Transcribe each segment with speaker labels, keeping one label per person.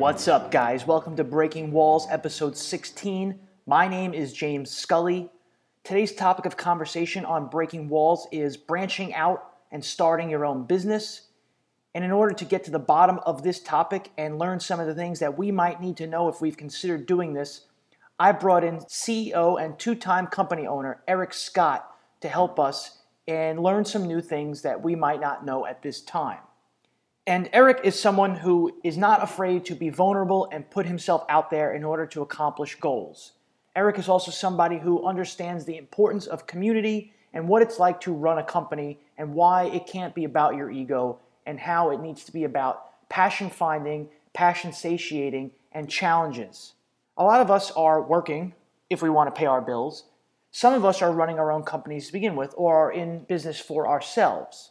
Speaker 1: What's up, guys? Welcome to Breaking Walls, episode 16. My name is James Scully. Today's topic of conversation on Breaking Walls is branching out and starting your own business. And in order to get to the bottom of this topic and learn some of the things that we might need to know if we've considered doing this, I brought in CEO and two time company owner Eric Scott to help us and learn some new things that we might not know at this time. And Eric is someone who is not afraid to be vulnerable and put himself out there in order to accomplish goals. Eric is also somebody who understands the importance of community and what it's like to run a company and why it can't be about your ego and how it needs to be about passion finding, passion satiating, and challenges. A lot of us are working if we want to pay our bills. Some of us are running our own companies to begin with or are in business for ourselves.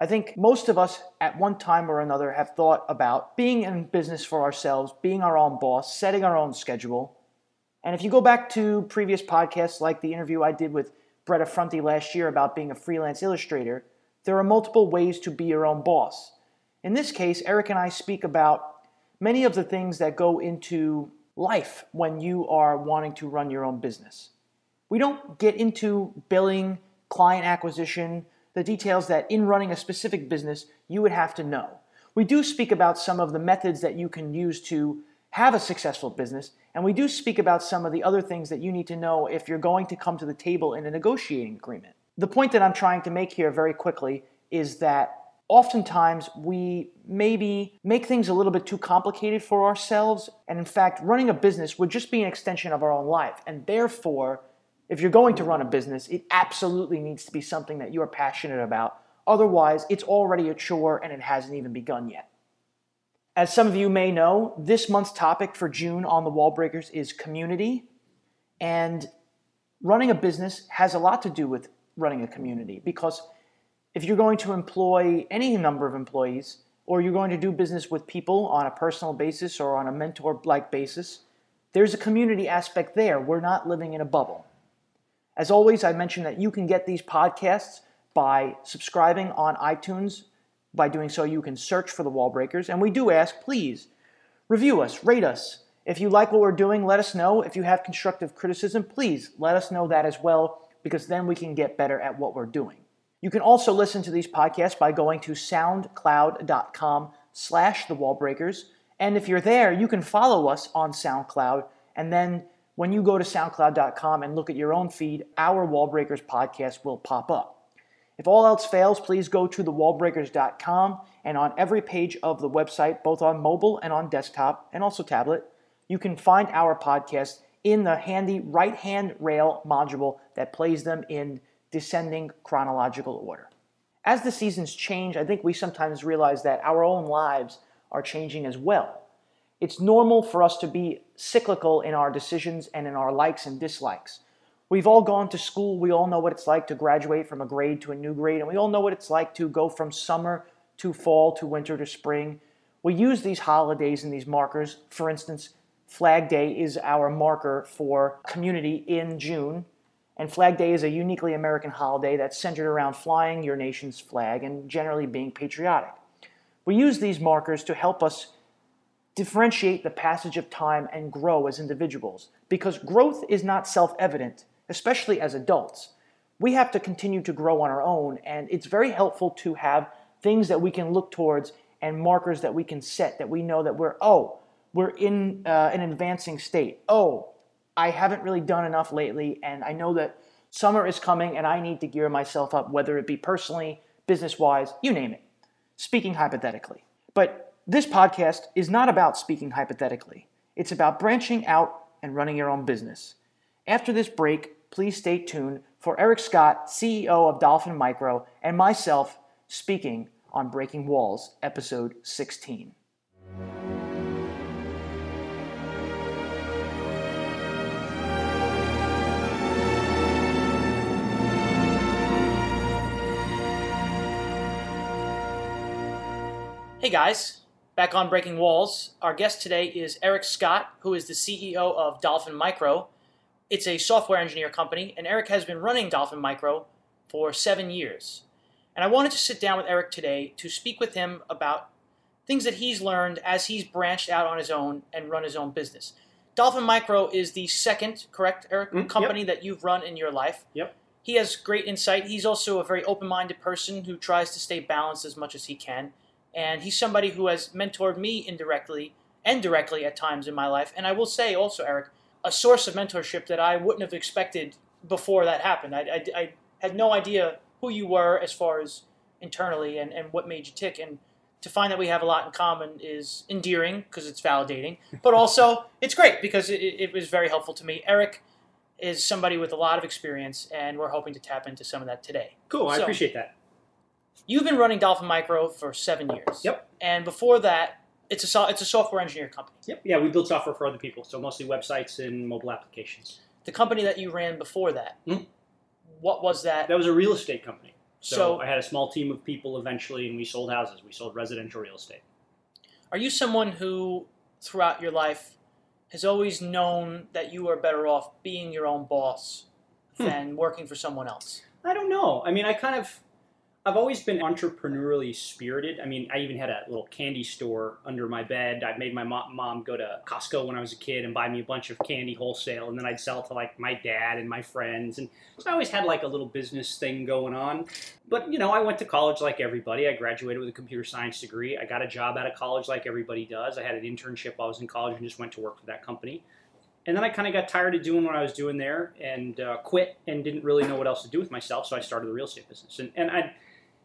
Speaker 1: I think most of us at one time or another have thought about being in business for ourselves, being our own boss, setting our own schedule. And if you go back to previous podcasts like the interview I did with Brett Affronti last year about being a freelance illustrator, there are multiple ways to be your own boss. In this case, Eric and I speak about many of the things that go into life when you are wanting to run your own business. We don't get into billing, client acquisition, the details that in running a specific business you would have to know. We do speak about some of the methods that you can use to have a successful business, and we do speak about some of the other things that you need to know if you're going to come to the table in a negotiating agreement. The point that I'm trying to make here very quickly is that oftentimes we maybe make things a little bit too complicated for ourselves, and in fact, running a business would just be an extension of our own life, and therefore, if you're going to run a business, it absolutely needs to be something that you are passionate about. Otherwise, it's already a chore and it hasn't even begun yet. As some of you may know, this month's topic for June on the Wall Breakers is community. And running a business has a lot to do with running a community because if you're going to employ any number of employees or you're going to do business with people on a personal basis or on a mentor like basis, there's a community aspect there. We're not living in a bubble. As always, I mentioned that you can get these podcasts by subscribing on iTunes. By doing so, you can search for the Wall Breakers. And we do ask, please review us, rate us. If you like what we're doing, let us know. If you have constructive criticism, please let us know that as well, because then we can get better at what we're doing. You can also listen to these podcasts by going to soundcloud.com slash the wall breakers. And if you're there, you can follow us on SoundCloud and then when you go to SoundCloud.com and look at your own feed, our Wallbreakers podcast will pop up. If all else fails, please go to thewallbreakers.com and on every page of the website, both on mobile and on desktop and also tablet, you can find our podcast in the handy right hand rail module that plays them in descending chronological order. As the seasons change, I think we sometimes realize that our own lives are changing as well. It's normal for us to be cyclical in our decisions and in our likes and dislikes. We've all gone to school. We all know what it's like to graduate from a grade to a new grade, and we all know what it's like to go from summer to fall to winter to spring. We use these holidays and these markers. For instance, Flag Day is our marker for community in June, and Flag Day is a uniquely American holiday that's centered around flying your nation's flag and generally being patriotic. We use these markers to help us differentiate the passage of time and grow as individuals because growth is not self evident, especially as adults. We have to continue to grow on our own, and it's very helpful to have things that we can look towards and markers that we can set that we know that we're, oh, we're in uh, an advancing state. Oh, I haven't really done enough lately, and I know that summer is coming and I need to gear myself up, whether it be personally, business wise, you name it. Speaking hypothetically. But this podcast is not about speaking hypothetically, it's about branching out and running your own business. After this break, please stay tuned for Eric Scott, CEO of Dolphin Micro, and myself speaking on Breaking Walls, episode 16. Hey guys, Back on Breaking Walls, our guest today is Eric Scott, who is the CEO of Dolphin Micro. It's a software engineer company, and Eric has been running Dolphin Micro for seven years. And I wanted to sit down with Eric today to speak with him about things that he's learned as he's branched out on his own and run his own business. Dolphin Micro is the second, correct, Eric,
Speaker 2: Mm,
Speaker 1: company that you've run in your life.
Speaker 2: Yep.
Speaker 1: He has great insight. He's also a very open minded person who tries to stay balanced as much as he can. And he's somebody who has mentored me indirectly and directly at times in my life. And I will say also, Eric, a source of mentorship that I wouldn't have expected before that happened. I, I, I had no idea who you were as far as internally and, and what made you tick. And to find that we have a lot in common is endearing because it's validating, but also it's great because it, it was very helpful to me. Eric is somebody with a lot of experience, and we're hoping to tap into some of that today.
Speaker 2: Cool. I appreciate that.
Speaker 1: You've been running Dolphin Micro for seven years.
Speaker 2: Yep.
Speaker 1: And before that, it's a so- it's a software engineer company.
Speaker 2: Yep. Yeah, we build software for other people, so mostly websites and mobile applications.
Speaker 1: The company that you ran before that,
Speaker 2: Mhm.
Speaker 1: what was that?
Speaker 2: That was a real estate company. So,
Speaker 1: So-
Speaker 2: I had a small team of people eventually, and we sold houses. We sold residential real estate.
Speaker 1: Are you someone who, throughout your life, has always known that you are better off being your own boss
Speaker 2: Hmm.
Speaker 1: than working for someone else?
Speaker 2: I don't know. I mean, I kind of, I've always been entrepreneurially spirited. I mean, I even had a little candy store under my bed. I made my mo- mom go to Costco when I was a kid and buy me a bunch of candy wholesale, and then I'd sell to like my dad and my friends. And so I always had like a little business thing going on. But you know, I went to college like everybody. I graduated with a computer science degree. I got a job out of college like everybody does. I had an internship while I was in college and just went to work for that company. And then I kind of got tired of doing what I was doing there and uh, quit and didn't really know what else to do with myself. So I started the real estate business. And, and I,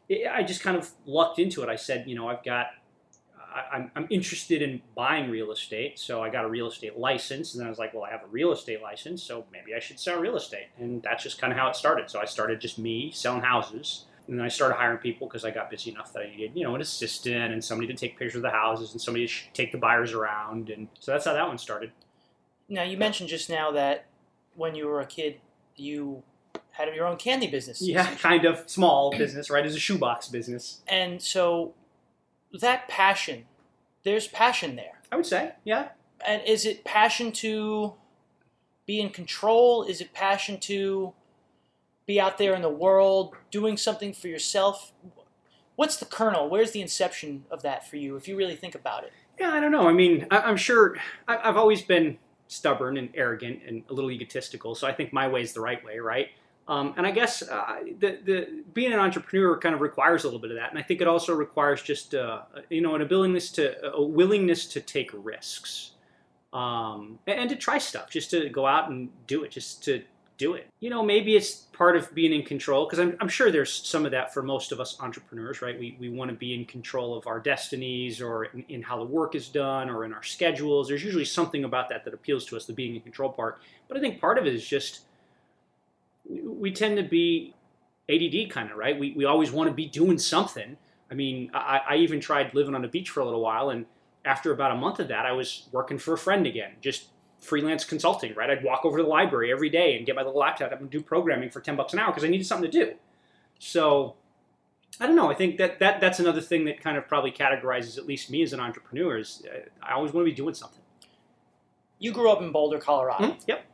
Speaker 2: I just kind of lucked into it. I said, you know, I've got, I, I'm, I'm interested in buying real estate. So I got a real estate license. And then I was like, well, I have a real estate license. So maybe I should sell real estate. And that's just kind of how it started. So I started just me selling houses. And then I started hiring people because I got busy enough that I needed, you know, an assistant and somebody to take pictures of the houses and somebody to take the buyers around. And so that's how that one started.
Speaker 1: Now, you mentioned just now that when you were a kid, you had of your own candy business.
Speaker 2: Yeah, kind of small business, right? As a shoebox business,
Speaker 1: And so that passion, there's passion there.
Speaker 2: I would say. Yeah.
Speaker 1: And is it passion to be in control? Is it passion to be out there in the world doing something for yourself? What's the kernel? Where's the inception of that for you, if you really think about it?
Speaker 2: Yeah, I don't know. I mean, I, I'm sure I, I've always been stubborn and arrogant and a little egotistical, so I think my way is the right way, right? Um, and I guess uh, the, the being an entrepreneur kind of requires a little bit of that, and I think it also requires just uh, you know an ability to a willingness to take risks, um, and, and to try stuff, just to go out and do it, just to do it. You know, maybe it's part of being in control because I'm, I'm sure there's some of that for most of us entrepreneurs, right? We, we want to be in control of our destinies or in, in how the work is done or in our schedules. There's usually something about that that appeals to us, the being in control part. But I think part of it is just we tend to be ADD kind of, right? We, we always want to be doing something. I mean, I, I even tried living on a beach for a little while, and after about a month of that, I was working for a friend again, just freelance consulting, right? I'd walk over to the library every day and get my little laptop up and do programming for 10 bucks an hour because I needed something to do. So I don't know. I think that, that that's another thing that kind of probably categorizes at least me as an entrepreneur is uh, I always want to be doing something.
Speaker 1: You grew up in Boulder, Colorado.
Speaker 2: Mhm, Yep.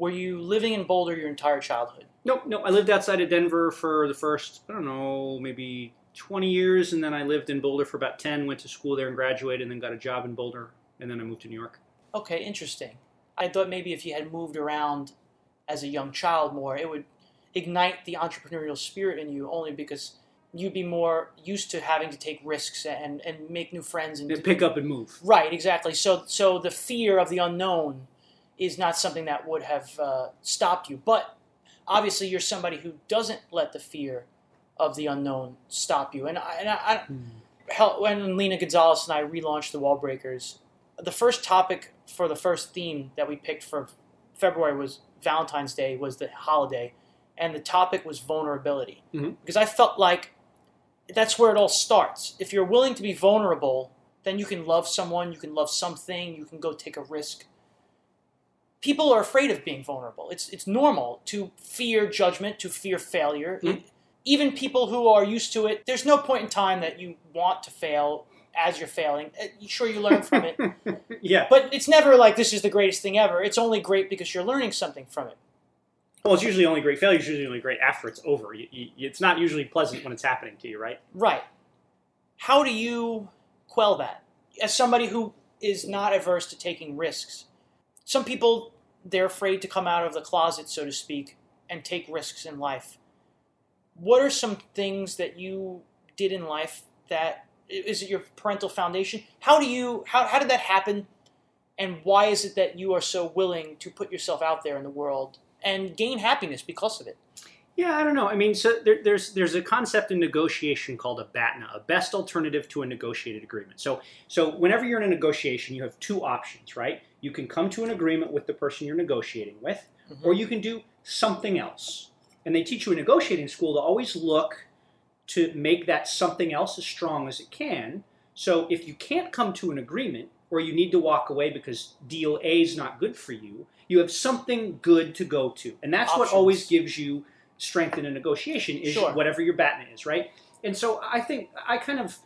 Speaker 1: Were you living in Boulder your entire childhood?
Speaker 2: Nope, nope. I lived outside of Denver for the first, I don't know, maybe 20 years, and then I lived in Boulder for about 10, went to school there and graduated, and then got a job in Boulder, and then I moved to New York.
Speaker 1: Okay, interesting. I thought maybe if you had moved around as a young child more, it would ignite the entrepreneurial spirit in you only because you'd be more used to having to take risks and, and make new friends and
Speaker 2: And pick up and move.
Speaker 1: right exactly so so the fear of the unknown is not something that would have uh, stopped you but obviously you're somebody who doesn't let the fear of the unknown stop you and I, and I, I hell, when Lena Gonzalez and I relaunched the Wall Breakers, the first topic for the first theme that we picked for February was Valentine's Day was the holiday, and the topic was vulnerability
Speaker 2: Mhm.
Speaker 1: because I felt like that's where it all starts. If you're willing to be vulnerable, then you can love someone, you can love something, you can go take a risk. People are afraid of being vulnerable. It's it's normal to fear judgment, to fear failure.
Speaker 2: Mhm.
Speaker 1: It- even people who are used to it, there's no point in time that you want to fail as you're failing. Uh, Sure, you learn from it,
Speaker 2: yeah.
Speaker 1: but it's never like this is the greatest thing ever. It's only great because you're learning something from it.
Speaker 2: Well, it's usually only great. Failure is usually only great after it's over. You, you, it's not usually pleasant when it's happening to you, right?
Speaker 1: Right. How do you quell that? As somebody who is not averse to taking risks, some people they're afraid to come out of the closet, so to speak, and take risks in life. What are some things that you did in life that is it your parental foundation? How do you how how did that happen? And why is it that you are so willing to put yourself out there in the world and gain happiness because of it?
Speaker 2: Yeah, I don't know. I mean, so there, there's there's a concept in negotiation called a BATNA, a best alternative to a negotiated agreement. So so whenever you're in a negotiation, you have two options, right? You can come to an agreement with the person you're negotiating with, mm-hmm. or you can do something else. And they teach you in negotiating school to always look to make that something else as strong as it can. So if you can't come to an agreement, or you need to walk away because deal A is not good for you, you have something good to go to. And that's Options. what always gives you strength in a negotiation is sure. whatever your BATNA is, right? And so I think I kind of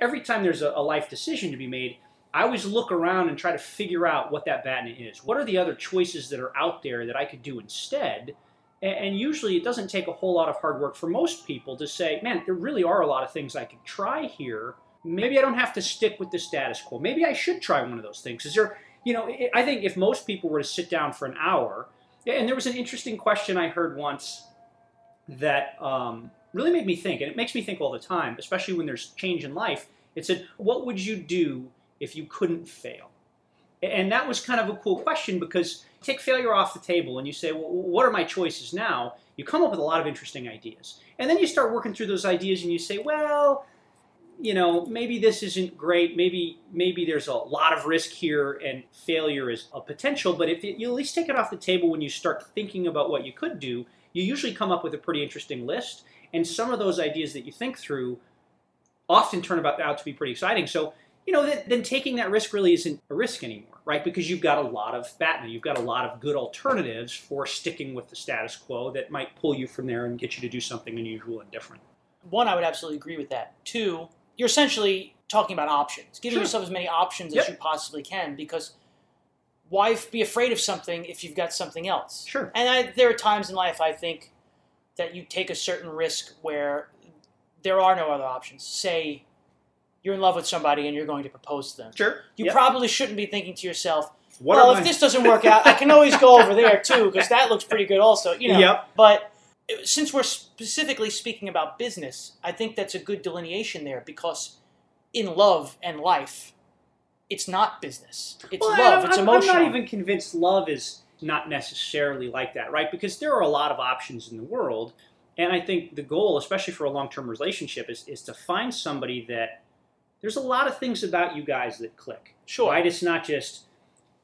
Speaker 2: every time there's a, a, life decision to be made, I always look around and try to figure out what that BATNA is. What are the other choices that are out there that I could do instead? And, and usually it doesn't take a whole lot of hard work for most people to say, man, there really are a lot of things I could try here. Maybe I don't have to stick with the status quo. Maybe I should try one of those things. Is there, you know, I think if most people were to sit down for an hour and there was an interesting question I heard once that um, really made me think, and it makes me think all the time, especially when there's change in life. It said, What would you do if you couldn't fail? And that was kind of a cool question because take failure off the table and you say, Well, what are my choices now? You come up with a lot of interesting ideas. And then you start working through those ideas and you say, Well, you know, maybe this isn't great. Maybe maybe there's a lot of risk here and failure is a potential. But if you at least take it off the table when you start thinking about what you could do, you usually come up with a pretty interesting list. And some of those ideas that you think through often turn about out to be pretty exciting. So you know, then, then taking that risk really isn't a risk anymore, right? Because you've got a lot of BATNA, you've got a lot of good alternatives for sticking with the status quo that might pull you from there and get you to do something unusual and different.
Speaker 1: One, I would absolutely agree with that. Two, you're essentially talking about options, giving sure. yourself as many options yep. as you possibly can because why be afraid of something if you've got something else?
Speaker 2: Sure.
Speaker 1: And I, there are times in life I think that you take a certain risk where there are no other options. Say you're in love with somebody and you're going to propose to them.
Speaker 2: Sure.
Speaker 1: You yep. probably shouldn't be thinking to yourself, what well, if my... this doesn't work out, I can always go over there too because that looks pretty good also. You know.
Speaker 2: Yep.
Speaker 1: But uh, since we're specifically speaking about business, I think that's a good delineation there because in love and life, it's not business. It's well, love. It's
Speaker 2: I'm,
Speaker 1: emotional.
Speaker 2: I'm not even convinced love is not necessarily like that, right? Because there are a lot of options in the world. And I think the goal, especially for a long term relationship, is, is to find somebody that there's a lot of things about you guys that click.
Speaker 1: Sure.
Speaker 2: Right? It's not just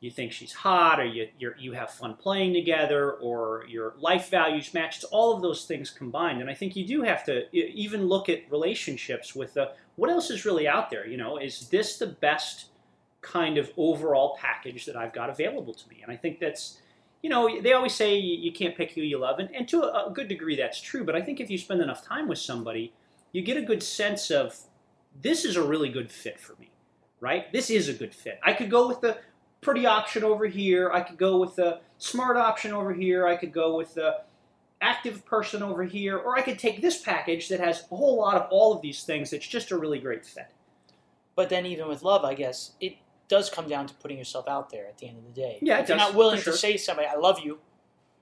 Speaker 2: you think she's hot or you you you have fun playing together or your life values match. It's all of those things combined. And I think you do have to even look at relationships with the what else is really out there. You know, is this the best kind of overall package that I've got available to me? And I think that's you know, they always say you, can't pick who you love, and, and to a good degree that's true. But I think if you spend enough time with somebody, you get a good sense of this is a really good fit for me, right? This is a good fit. I could go with the pretty option over here. I could go with the smart option over here. I could go with the active person over here. Or I could take this package that has a whole lot of all of these things that's just a really great fit.
Speaker 1: But then, even with love, I guess, it does come down to putting yourself out there at the end of the day.
Speaker 2: Yeah,
Speaker 1: if you're not willing sure. to say to somebody, I love you,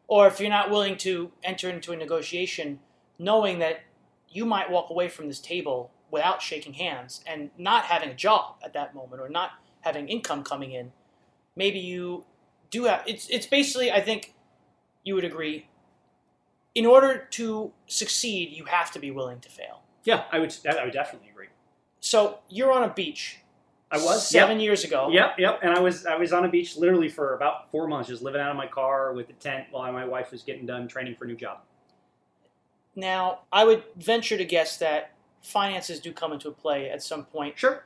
Speaker 1: or if you're not willing to enter into a negotiation knowing that you might walk away from this table without shaking hands and not having a job at that moment or not having income coming in, maybe you do have. It's it's basically I think you would agree. In order to succeed, you have to be willing to fail.
Speaker 2: Yeah, I would. I would definitely agree.
Speaker 1: So you're on a beach.
Speaker 2: I was
Speaker 1: seven
Speaker 2: yep.
Speaker 1: years ago.
Speaker 2: Yep, yep. And I was I was on a beach literally for about four months, just living out of my car with a tent while my wife was getting done training for a new job.
Speaker 1: Now, I would venture to guess that finances do come into play at some point.
Speaker 2: Sure.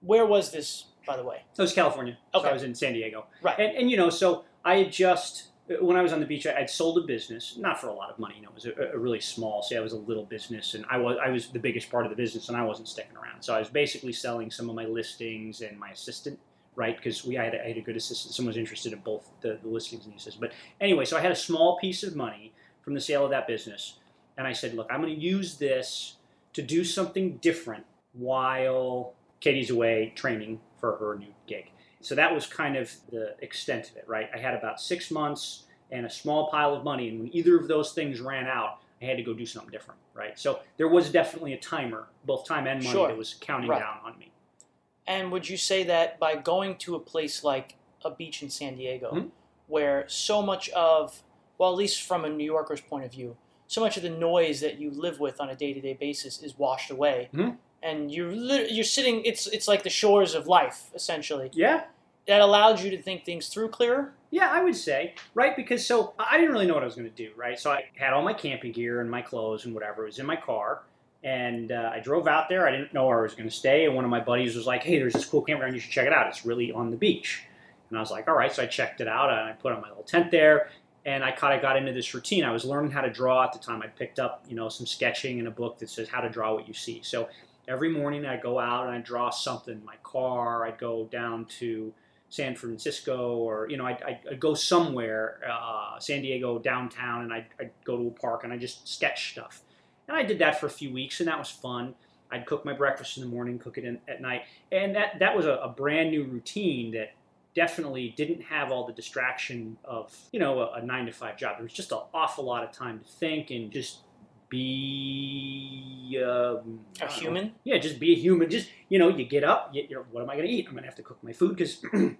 Speaker 1: Where was this, by the way?
Speaker 2: It was California.
Speaker 1: Okay.
Speaker 2: So I was in San Diego.
Speaker 1: Right.
Speaker 2: And, and you know, so I had just uh, when I was on the beach, I had sold a business, not for a lot of money. You know, it was a, a, really small. Say, I was a little business, and I was I was the biggest part of the business, and I wasn't sticking around. So I was basically selling some of my listings and my assistant, right? Because we I had, a, I had a good assistant. Someone was interested in both the, the listings and the assistant. But anyway, so I had a small piece of money from the sale of that business, and I said, look, I'm going to use this to do something different while Katie's away training for her new gig. So that was kind of the extent of it, right? I had about six months and a small pile of money, and when either of those things ran out, I had to go do something different, right? So there was definitely a timer, both time and money,
Speaker 1: Sure.
Speaker 2: that was counting
Speaker 1: Right.
Speaker 2: down on me.
Speaker 1: And would you say that by going to a place like a beach in San Diego,
Speaker 2: Mhm.
Speaker 1: where so much of, well, at least from a New Yorker's point of view, so much of the noise that you live with on a day to day basis is washed away,
Speaker 2: Mhm.
Speaker 1: and you're you're sitting. It's it's like the shores of life essentially.
Speaker 2: Yeah,
Speaker 1: That allowed you to think things through clearer.
Speaker 2: Yeah, I would say, right? Because so I didn't really know what I was going to do, right? So I had all my camping gear and my clothes and whatever. It was in my car. And uh, I drove out there. I didn't know where I was going to stay. And one of my buddies was like, hey, there's this cool campground. You should check it out. It's really on the beach. And I was like, all right. So I checked it out and I put on my little tent there. And I kind of got into this routine. I was learning how to draw at the time. I picked up, you know, some sketching in a book that says how to draw what you see. So every morning I'd go out and I'd draw something in my car. I'd go down to San Francisco or, you know, I'd, I'd, I'd go somewhere, uh, San Diego downtown, and I'd, I'd go to a park and I just sketch stuff. And I did that for a few weeks, and that was fun. I'd cook my breakfast in the morning, cook it in, at night, and that that was a, a brand new routine that definitely didn't have all the distraction of you know a, a nine to five job. There was just an awful lot of time to think and just be um,
Speaker 1: A
Speaker 2: don't know.
Speaker 1: human.
Speaker 2: Yeah, just be a human. Just you know, you get up. You, you're, what am I going to eat? I'm going to have to cook my food because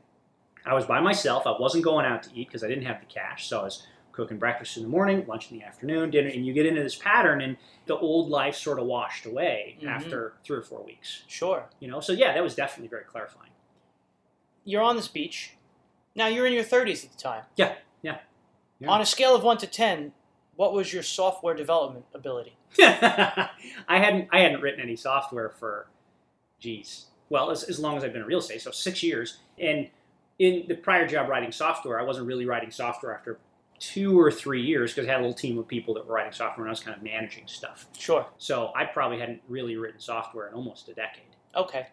Speaker 2: I was by myself. I wasn't going out to eat because I didn't have the cash. So I was cooking breakfast in the morning, lunch in the afternoon, dinner, and you get into this pattern, and the old life sort of washed away
Speaker 1: Mhm.
Speaker 2: after three or four weeks.
Speaker 1: Sure.
Speaker 2: You know, so yeah, that was definitely very clarifying.
Speaker 1: You're on this beach. Now you're in your 30s at the time.
Speaker 2: Yeah, yeah, yeah.
Speaker 1: On a scale of one to ten, what was your software development ability?
Speaker 2: I hadn't I hadn't written any software for, geez, well as, as long as I've been in real estate, so six years. And in the prior job writing software, I wasn't really writing software after two or three years because I had a little team of people that were writing software and I was kind of managing stuff.
Speaker 1: Sure.
Speaker 2: So I probably hadn't really written software in almost a decade.
Speaker 1: Okay.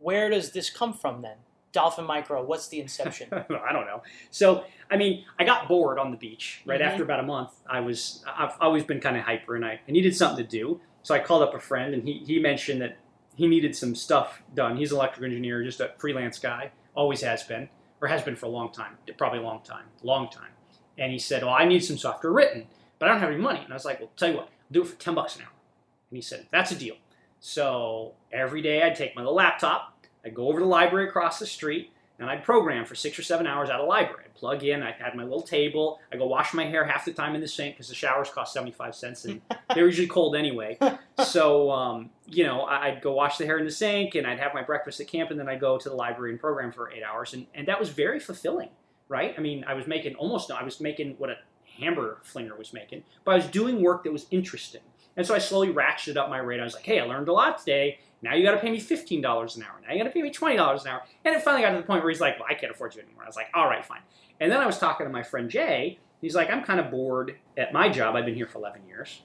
Speaker 1: Where does this come from then? Dolphin Micro, what's the inception?
Speaker 2: I don't know. So, I mean, I got bored on the beach right
Speaker 1: Mhm.
Speaker 2: after about a month. I was, I've always been kind of hyper and I, I needed something to do. So I called up a friend and he, he mentioned that he needed some stuff done. He's an electrical engineer, just a freelance guy, always has been, or has been for a long time, probably a long time, long time. And he said, Well, I need some software written, but I don't have any money. And I was like, Well, tell you what, I'll do it for 10 bucks an hour. And he said, That's a deal. So every day I'd take my little laptop, I'd go over to the library across the street, and I'd program for six or seven hours at a library. I'd plug in, I had my little table, I'd go wash my hair half the time in the sink because the showers cost 75 cents and they're usually cold anyway. So, um, you know, I'd go wash the hair in the sink and I'd have my breakfast at camp and then I'd go to the library and program for eight hours. And, and that was very fulfilling, right? I mean, I was making almost, I was making what a hamburger flinger was making, but I was doing work that was interesting. And so I slowly ratcheted up my rate. I was like, hey, I learned a lot today. Now you got to pay me $15 an hour. Now you got to pay me $20 an hour. And it finally got to the point where he's like, well, I can't afford you anymore. I was like, all right, fine. And then I was talking to my friend Jay. He's like, I'm kind of bored at my job. I've been here for 11 years.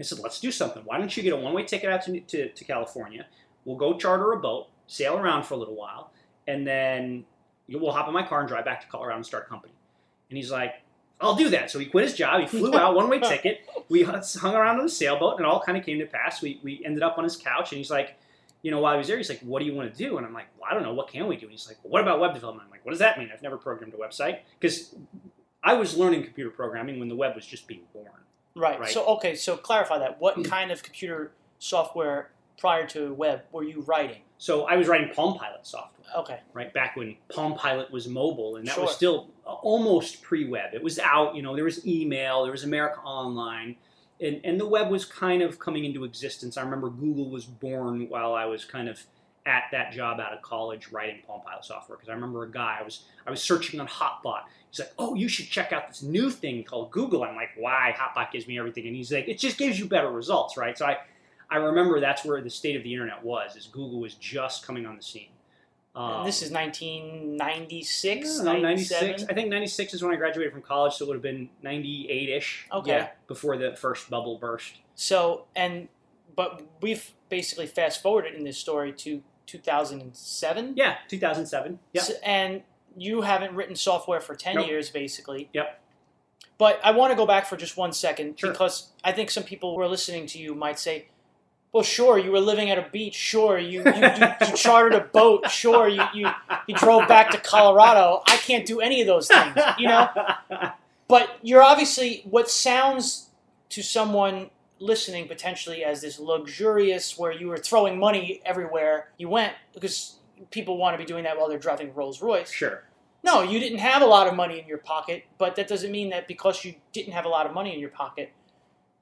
Speaker 2: I said, let's do something. Why don't you get a one way ticket out to, to, to California? We'll go charter a boat, sail around for a little while, and then we'll hop in my car and drive back to Colorado and start a company. And he's like, I'll do that. So he quit his job. He flew out, one way ticket. We hung around on the sailboat, and it all kind of came to pass. We, we ended up on his couch, and he's like, you know, while he was there, he's like, what do you want to do? And I'm like, well, I don't know. What can we do? And he's like, well, what about web development? I'm like, what does that mean? I've never programmed a website. Because I was learning computer programming when the web was just being born.
Speaker 1: right.
Speaker 2: Right.
Speaker 1: So okay, so clarify that. What hmm. kind of computer software prior to web were you writing?
Speaker 2: So I was writing Palm Pilot software.
Speaker 1: Okay.
Speaker 2: right back when Palm Pilot was mobile, and that was still uh, almost pre-web. It was out, you know, there was email, there was America Online, and, and the web was kind of coming into existence. I remember Google was born while I was kind of at that job out of college writing Palm Pilot software because I remember a guy I was I was searching on Hotbot. He's like, "Oh, you should check out this new thing called Google." I'm like, "Why? Hotbot gives me everything." And he's like, "It just gives you better results, right?" So I I remember that's where the state of the internet was. Is Google was just coming on the scene. Um,
Speaker 1: this is 1996,
Speaker 2: I 96. I think 96 is when I graduated from college, so it would have been 98 ish.
Speaker 1: Okay.
Speaker 2: Yeah, before the first bubble burst.
Speaker 1: So and but we've basically fast forwarded in this story to 2007.
Speaker 2: Yeah, 2007. Yep.
Speaker 1: S- and you haven't written software for 10
Speaker 2: Nope.
Speaker 1: years, basically.
Speaker 2: Yep.
Speaker 1: But I want to go back for just one second
Speaker 2: Sure.
Speaker 1: because I think some people who are listening to you might say, Well, sure, you were living at a beach. Sure, you you, you, you chartered a boat. Sure, you, you you drove back to Colorado. I can't do any of those things, you know. But you're obviously what sounds to someone listening potentially as this luxurious, where you were throwing money everywhere you went because people want to be doing that while they're driving Rolls Royce.
Speaker 2: Sure.
Speaker 1: No, you didn't have a lot of money in your pocket, but that doesn't mean that because you didn't have a lot of money in your pocket,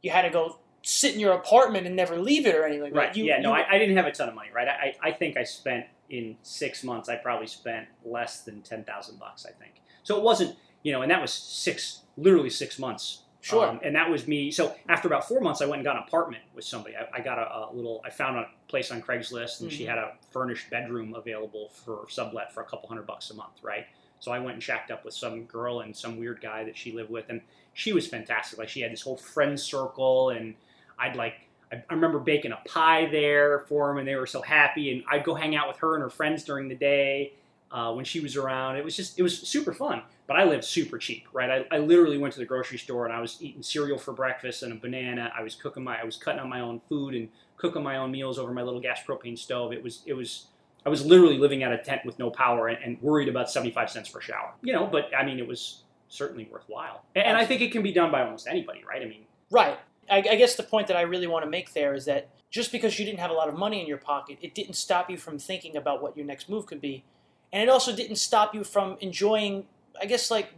Speaker 1: you had to go sit in your apartment and never leave it or anything like
Speaker 2: Right.
Speaker 1: that. You,
Speaker 2: yeah. No,
Speaker 1: you-
Speaker 2: I, I didn't have a ton of money. Right. I, I think I spent in six months. I probably spent less than ten thousand bucks. I think. So it wasn't. You know, and that was six, literally six months.
Speaker 1: Sure.
Speaker 2: Um, and that was me. So after about four months, I went and got an apartment with somebody. I, I got a, a little. I found a place on Craigslist, and she
Speaker 1: Mhm.
Speaker 2: had a furnished bedroom available for sublet for a couple hundred bucks a month. Right. So I went and shacked up with some girl and some weird guy that she lived with, and she was fantastic. Like she had this whole friend circle, and I'd like. I I remember baking a pie there for them, and they were so happy. And I'd go hang out with her and her friends during the day uh, when she was around. It was just, it was super fun. But I lived super cheap, right? I, I literally went to the grocery store and I was eating cereal for breakfast and a banana. I was cooking my, I was cutting up my own food and cooking my own meals over my little gas propane stove. It was, it was. I was literally living out of a tent with no power and, and worried about 75 cents per shower. You know, but I mean, it was certainly worthwhile. And, and I think it can be done by almost anybody, right? I mean,
Speaker 1: Right. I, I guess the point that I really want to make there is that just because you didn't have a lot of money in your pocket, it didn't stop you from thinking about what your next move could be. And it also didn't stop you from enjoying, I guess, like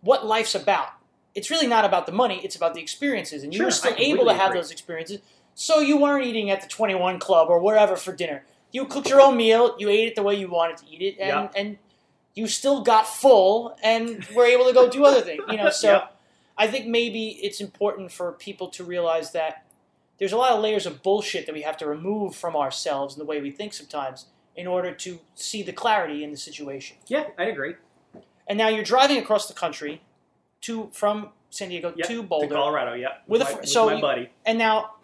Speaker 1: what life's about. It's really not about the money, it's about the experiences. And you
Speaker 2: Sure,
Speaker 1: were still able to have
Speaker 2: agree.
Speaker 1: those experiences. So you weren't eating at the 21 Club or wherever for dinner. You cooked your own meal, you ate it the way you wanted to eat it, and,
Speaker 2: Yeah.
Speaker 1: and you still got full and were able to go do other things. You know, so.
Speaker 2: Yeah.
Speaker 1: I think maybe it's important for people to realize that there's a lot of layers of bullshit that we have to remove from ourselves and the way we think sometimes in order to see the clarity in the situation.
Speaker 2: yeah, I'd agree.
Speaker 1: And now you're driving across the country to from San Diego
Speaker 2: Yep,
Speaker 1: to
Speaker 2: To
Speaker 1: Boulder.
Speaker 2: Colorado, yeah.
Speaker 1: With a
Speaker 2: my,
Speaker 1: fr-
Speaker 2: with
Speaker 1: so
Speaker 2: my
Speaker 1: you- And now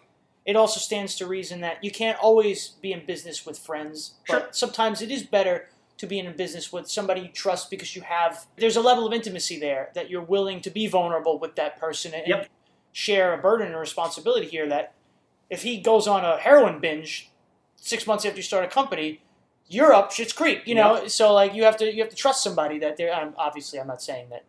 Speaker 1: it also stands to reason that you can't always be in business with friends,
Speaker 2: Sure.
Speaker 1: but sometimes it is better to be in a business with somebody you trust because you have there's a level of intimacy there that you're willing to be vulnerable with that person and
Speaker 2: Yep.
Speaker 1: share a burden and a responsibility here that if he goes on a heroin binge six months after you start a company you're up shit's creek you know so like you have to you have to trust somebody that they're I'm, obviously i'm not saying that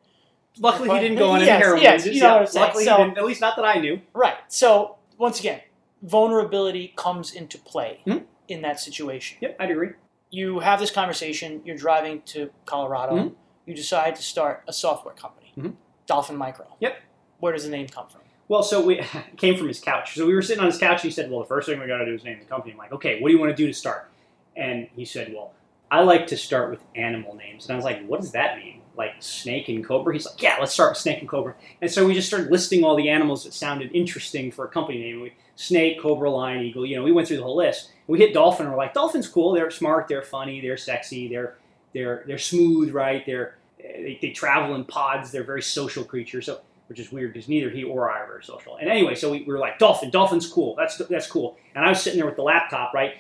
Speaker 2: Luckily, he didn't go on
Speaker 1: Yes,
Speaker 2: any heroin.
Speaker 1: yes,
Speaker 2: binges,
Speaker 1: you know
Speaker 2: yeah.
Speaker 1: what I'm saying.
Speaker 2: Luckily,
Speaker 1: So-
Speaker 2: he didn't. At least not that I knew.
Speaker 1: Right. So once again, vulnerability comes into play
Speaker 2: Mhm.
Speaker 1: in that situation.
Speaker 2: Yep, I'd agree.
Speaker 1: You have this conversation. You're driving to Colorado.
Speaker 2: Mhm.
Speaker 1: You decide to start a software company,
Speaker 2: Mhm.
Speaker 1: Dolphin Micro.
Speaker 2: Yep.
Speaker 1: Where does the name come from?
Speaker 2: Well, so we it came from his couch. So we were sitting on his couch. And he said, "Well, the first thing we got to do is name the company." I'm like, "Okay, what do you want to do to start?" And he said, "Well, I like to start with animal names." And I was like, "What does that mean? Like snake and cobra?" He's like, "Yeah, let's start with snake and cobra." And so we just started listing all the animals that sounded interesting for a company name. We, snake, cobra, lion, eagle. You know, we went through the whole list. We hit dolphin. and We're like, "Dolphin's cool. They're smart. They're funny. They're sexy. They're they're they're smooth, right? They're they, they travel in pods. They're very social creatures." So which is weird because neither he or I are very social. And anyway, so we, we were like, Dolphin, Dolphin's cool. That's that's cool. And I was sitting there with the laptop, right,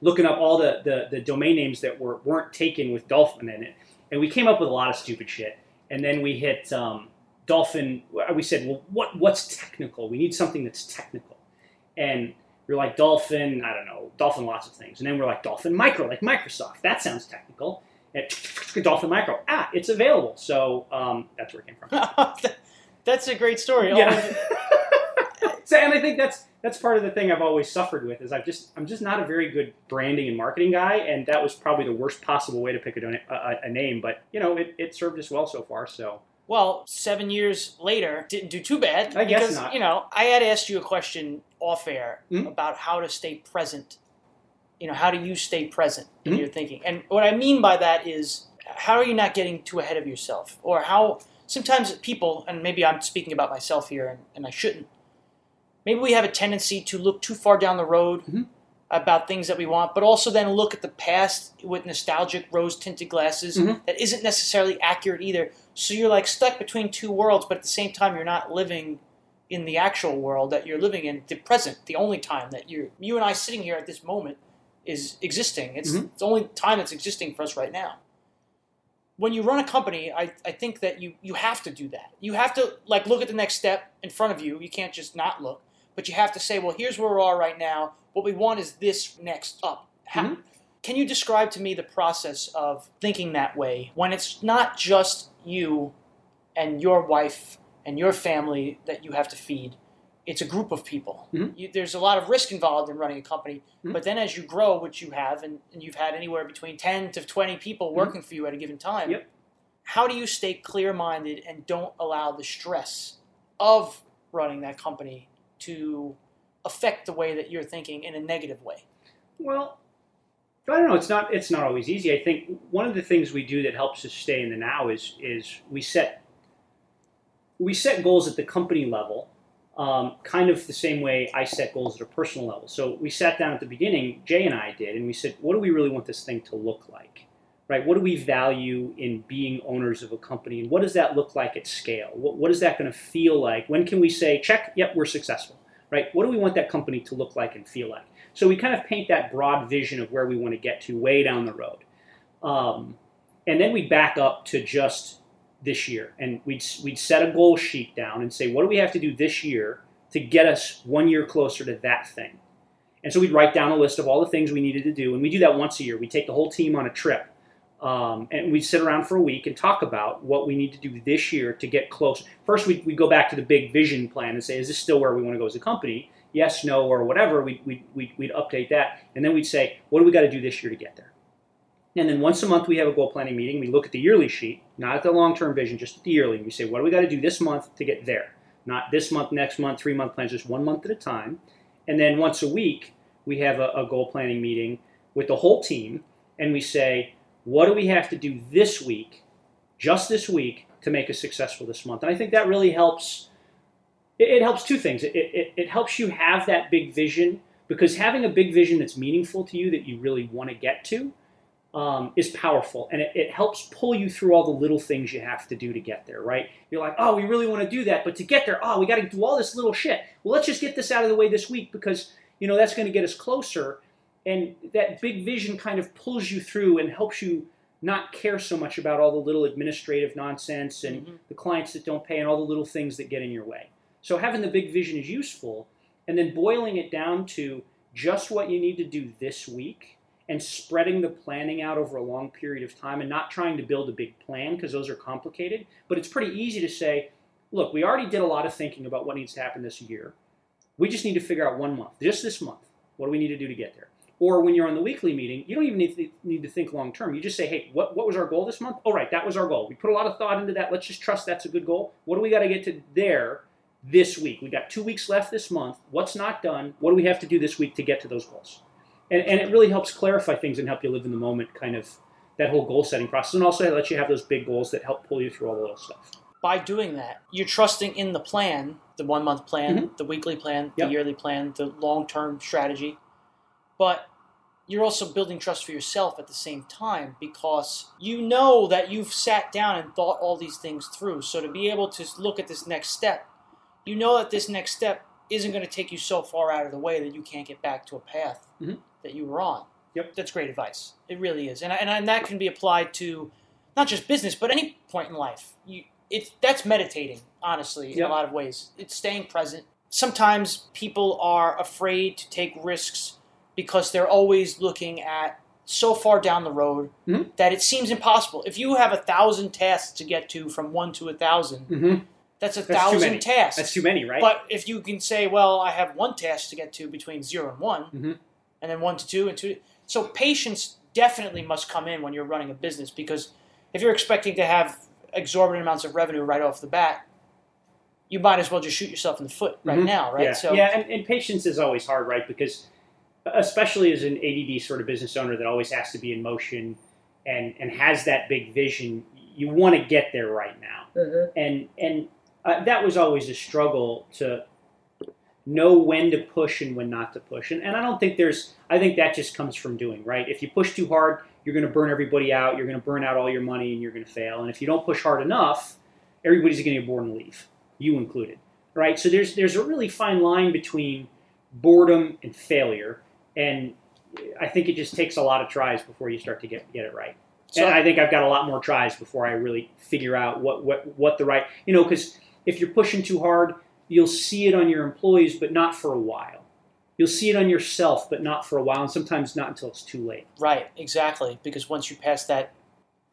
Speaker 2: looking up all the, the, the domain names that were weren't taken with Dolphin in it, and we came up with a lot of stupid shit. And then we hit um, Dolphin. We said, well, what what's technical? We need something that's technical. And we are like Dolphin. I don't know, Dolphin, lots of things. And then we're like Dolphin Micro, like Microsoft. That sounds technical. And Dolphin Micro. Ah, it's available. So um, that's where it came from.
Speaker 1: That's a great story.
Speaker 2: Yeah. so, and I think that's that's part of the thing I've always suffered with is I've just I'm just not a very good branding and marketing guy, and that was probably the worst possible way to pick a, a, a name. But you know, it, it served us well so far. So
Speaker 1: Well, seven years later, didn't do too bad.
Speaker 2: I guess
Speaker 1: because,
Speaker 2: not.
Speaker 1: You know, I had asked you a question off air
Speaker 2: Mhm.
Speaker 1: about how to stay present. You know, how do you stay present in
Speaker 2: Mhm.
Speaker 1: your thinking? And what I mean by that is, how are you not getting too ahead of yourself? Or how sometimes people, and maybe I'm speaking about myself here, and, and I shouldn't. Maybe we have a tendency to look too far down the road
Speaker 2: Mhm.
Speaker 1: about things that we want, but also then look at the past with nostalgic rose tinted glasses
Speaker 2: Mhm.
Speaker 1: that isn't necessarily accurate either. So you're like stuck between two worlds, but at the same time, you're not living in the actual world that you're living in, the present, the only time that you're, you and I sitting here at this moment is existing. It's,
Speaker 2: Mhm.
Speaker 1: it's the only time that's existing for us right now. When you run a company, I, I think that you, you have to do that. You have to like look at the next step in front of you. You can't just not look. but you have to say, well, here's where we are right now. What we want is this next up. How,
Speaker 2: Mhm.
Speaker 1: Can you describe to me the process of thinking that way when it's not just you and your wife and your family that you have to feed? It's a group of people.
Speaker 2: Mhm.
Speaker 1: You, there's a lot of risk involved in running a company,
Speaker 2: Mhm.
Speaker 1: but then as you grow, which you have, and, and you've had anywhere between 10 to 20 people working for you at a given time,
Speaker 2: Mm-hmm. Yep.
Speaker 1: how do you stay clear minded and don't allow the stress of running that company to affect the way that you're thinking in a negative way?
Speaker 2: Well, I don't know. It's not. It's not always easy. I think one of the things we do that helps us stay in the now is is we set we set goals at the company level, um, kind of the same way I set goals at a personal level. So we sat down at the beginning, Jay and I did, and we said, what do we really want this thing to look like? Right? What do we value in being owners of a company, and what does that look like at scale? What, what is that going to feel like? When can we say, check, yep, we're successful? Right? What do we want that company to look like and feel like? So we kind of paint that broad vision of where we want to get to way down the road. Um, and then we back up to just this year and we'd, we'd set a goal sheet down and say, what do we have to do this year to get us one year closer to that thing? And so we'd write down a list of all the things we needed to do. And we do that once a year. We take the whole team on a trip. Um, and we'd sit around for a week and talk about what we need to do this year to get close. First, we'd go back to the big vision plan and say, is this still where we want to go as a company? Yes, no, or whatever. We'd, we'd, we'd, we'd update that. And then we'd say, what do we got to do this year to get there? And then once a month, we have a goal planning meeting. We look at the yearly sheet, not at the long term vision, just at the yearly. We say, what do we got to do this month to get there? Not this month, next month, three month plans, just one month at a time. And then once a week, we have a, a goal planning meeting with the whole team. And we say, what do we have to do this week, just this week, to make us successful this month? And I think that really helps. It, it helps two things. It, it, it helps you have that big vision because having a big vision that's meaningful to you that you really want to get to um, is powerful. And it, it helps pull you through all the little things you have to do to get there right? You're like oh we really want to do that. But to get there oh we got to do all this little shit. Well let's just get this out of the way this week because you know that's going to get us closer. And that big vision kind of pulls you through and helps you not care so much about all the little administrative nonsense and
Speaker 1: Mhm.
Speaker 2: the clients that don't pay and all the little things that get in your way so having the big vision is useful and then boiling it down to just what you need to do this week and spreading the planning out over a long period of time and not trying to build a big plan because those are complicated. But it's pretty easy to say, look, we already did a lot of thinking about what needs to happen this year. We just need to figure out one month, just this month. What do we need to do to get there? Or when you're on the weekly meeting, you don't even need to, need to think long term. You just say, hey, what, what was our goal this month? Oh, right, that was our goal. We put a lot of thought into that. Let's just trust that's a good goal. What do we got to get to there this week? We got two weeks left this month. What's not done? What do we have to do this week to get to those goals? and, and it really helps clarify things and help you live in the moment kind of that whole goal setting process and also it lets you have those big goals that help pull you through all the little stuff
Speaker 1: By doing that, you're trusting in the plan, the one month plan, mm-hmm. the weekly plan, the
Speaker 2: Yep.
Speaker 1: yearly plan, the long term strategy. But you're also building trust for yourself at the same time because you know that you've sat down and thought all these things through. So to be able to look at this next step, you know that this next step isn't going to take you so far out of the way that you can't get back to a path
Speaker 2: Mhm.
Speaker 1: that you were on.
Speaker 2: Yep.
Speaker 1: That's great advice. It really is. And, and, and that can be applied to not just business, but any point in life. You, it's, that's meditating, honestly, in
Speaker 2: Yep.
Speaker 1: a lot of ways. It's staying present. Sometimes people are afraid to take risks because they're always looking at so far down the road
Speaker 2: Mhm.
Speaker 1: that it seems impossible. If you have a thousand tasks to get to from one to a 1000
Speaker 2: mm-hmm.
Speaker 1: That's a
Speaker 2: That's
Speaker 1: thousand tasks.
Speaker 2: that's too many right
Speaker 1: But if you can say, well, I have one task to get to between zero and one,
Speaker 2: Mhm.
Speaker 1: and then one to two and two, so patience definitely must come in when you're running a business because if you're expecting to have exorbitant amounts of revenue right off the bat, you might as well just shoot yourself in the foot right
Speaker 2: Mhm.
Speaker 1: now, right?
Speaker 2: yeah,
Speaker 1: So
Speaker 2: yeah and, and patience is always hard right because especially as an ADD sort of business owner that always has to be in motion and and has that big vision you want to get there right now and and uh, that was always a struggle to know when to push and when not to push. And, and i don't think there's i think that just comes from doing right? If you push too hard you're going to burn everybody out you're going to burn out all your money and you're going to fail. And if you don't push hard enough everybody's going to get bored and leave you included right? So there's there's a really fine line between boredom and failure. And i think it just takes a lot of tries before you start to get get it right.
Speaker 1: So-
Speaker 2: and I think I've got a lot more tries before I really figure out what what what the right you know because if you're pushing too hard, you'll see it on your employees, but not for a while. You'll see it on yourself, but not for a while, and sometimes not until it's too late.
Speaker 1: Right, exactly. Because once you pass that,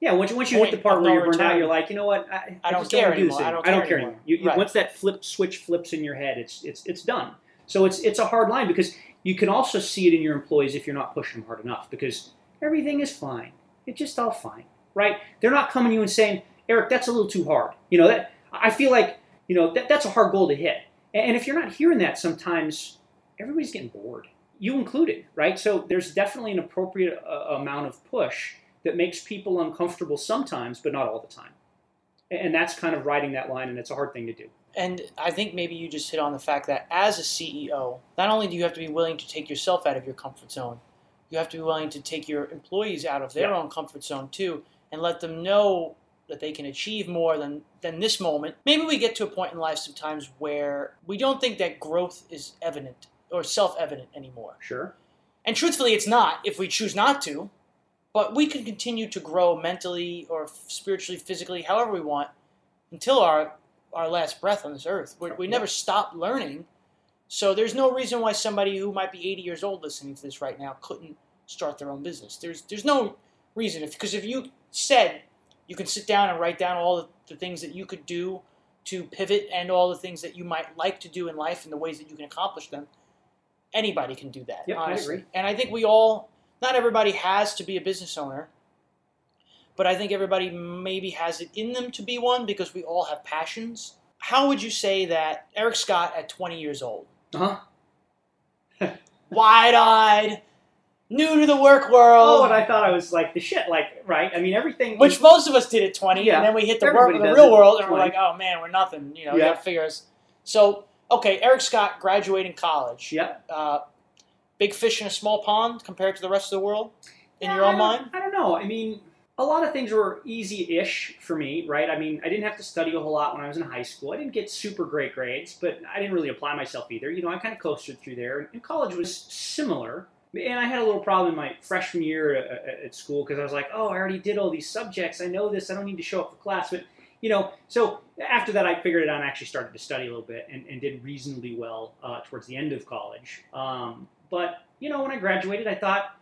Speaker 2: Yeah, once, once you hit the part where you're burned out, you're like, you know what? I,
Speaker 1: I don't
Speaker 2: just
Speaker 1: care
Speaker 2: wanna do
Speaker 1: anymore.
Speaker 2: this
Speaker 1: I don't
Speaker 2: I don't
Speaker 1: care anymore.
Speaker 2: You, you-
Speaker 1: Right.
Speaker 2: Once that flip switch flips in your head, it's it's it's done. So it's it's a hard line because you can also see it in your employees if you're not pushing them hard enough because everything is fine. It's just all fine, right? They're not coming to you and saying, Eric, that's a little too hard. You know that I feel like you know that, that's a hard goal to hit. And, if you're not hearing that, sometimes everybody's getting bored, you included, right? So there's definitely an appropriate uh, amount of push that makes people uncomfortable sometimes, but not all the time. And and that's kind of riding that line, and it's a hard thing to do.
Speaker 1: and I think maybe you just hit on the fact that as a CEO, not only do you have to be willing to take yourself out of your comfort zone, you have to be willing to take your employees out of their
Speaker 2: Yeah.
Speaker 1: own comfort zone too, and let them know that they can achieve more than than this moment. Maybe we get to a point in life sometimes where we don't think that growth is evident or self-evident anymore.
Speaker 2: Sure.
Speaker 1: And truthfully, it's not if we choose not to. But we can continue to grow mentally or spiritually, physically, however we want, until our our last breath on this earth. we we never stop learning. So there's no reason why somebody who might be 80 years old listening to this right now couldn't start their own business. There's there's no reason if because if you said you can sit down and write down all the, things that you could do to pivot and all the things that you might like to do in life and the ways that you can accomplish them, anybody can do that.
Speaker 2: Yep, I
Speaker 1: honestly.
Speaker 2: agree.
Speaker 1: And I think we all, not everybody has to be a business owner, but I think everybody maybe has it in them to be one because we all have passions. How would you say that Eric Scott at 20 years old,
Speaker 2: Uh huh.
Speaker 1: wide eyed, new to the work world.
Speaker 2: Oh, and I thought I was like the shit. Like, right? I mean, everything.
Speaker 1: which most of us did at 20,
Speaker 2: Yeah,
Speaker 1: and then we hit the work, the real world, and we're like, oh man, we're nothing. You know, we
Speaker 2: Yeah.
Speaker 1: got to figure us. So, okay, Eric Scott graduating college.
Speaker 2: Yep.
Speaker 1: Uh, big fish in a small pond compared to the rest of the world, in
Speaker 2: Yeah,
Speaker 1: your own mind.
Speaker 2: I don't know. I mean, a lot of things were easy-ish for me, right? I mean, I didn't have to study a whole lot when I was in high school. I didn't get super great grades, but I didn't really apply myself either. You know, I kind of coasted through there. And college was similar. And I had a little problem in my freshman year at, at school because I was like, oh, I already did all these subjects. I know this. I don't need to show up for class. But, you know, so after that, I figured it out and actually started to study a little bit and, and did reasonably well uh, towards the end of college. Um, but, you know, when I graduated, I thought,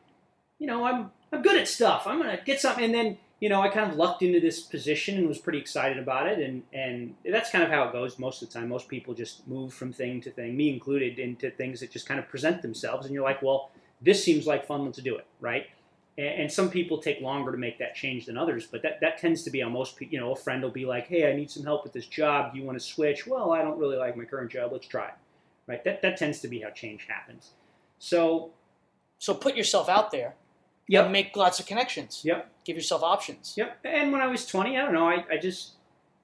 Speaker 2: you know, I'm I'm good at stuff. I'm gonna get something, and then you know, I kind of lucked into this position and was pretty excited about it, and and that's kind of how it goes most of the time. Most people just move from thing to thing, me included, into things that just kind of present themselves, and you're like, well, this seems like fun. Let's do it, right? And, and some people take longer to make that change than others, but that, that tends to be how most people. You know, a friend will be like, hey, I need some help with this job. Do you want to switch? Well, I don't really like my current job. Let's try it, right? That that tends to be how change happens. So,
Speaker 1: So put yourself out there
Speaker 2: yep.
Speaker 1: make lots of connections.
Speaker 2: Yep.
Speaker 1: Give yourself options.
Speaker 2: Yep. And when I was 20, I don't know, I, I just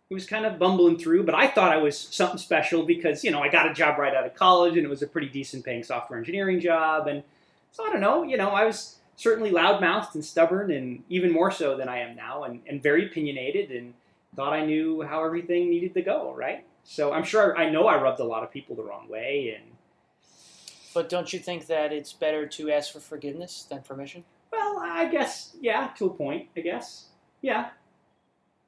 Speaker 2: it was kind of bumbling through, but I thought I was something special because, you know, I got a job right out of college and it was a pretty decent paying software engineering job. And so I don't know, you know, I was certainly loudmouthed and stubborn and even more so than I am now and, and very opinionated and thought I knew how everything needed to go, right? So I'm sure I know I rubbed a lot of people the wrong way and
Speaker 1: But don't you think that it's better to ask for forgiveness than permission?
Speaker 2: Well, I guess yeah, to a point. I guess yeah.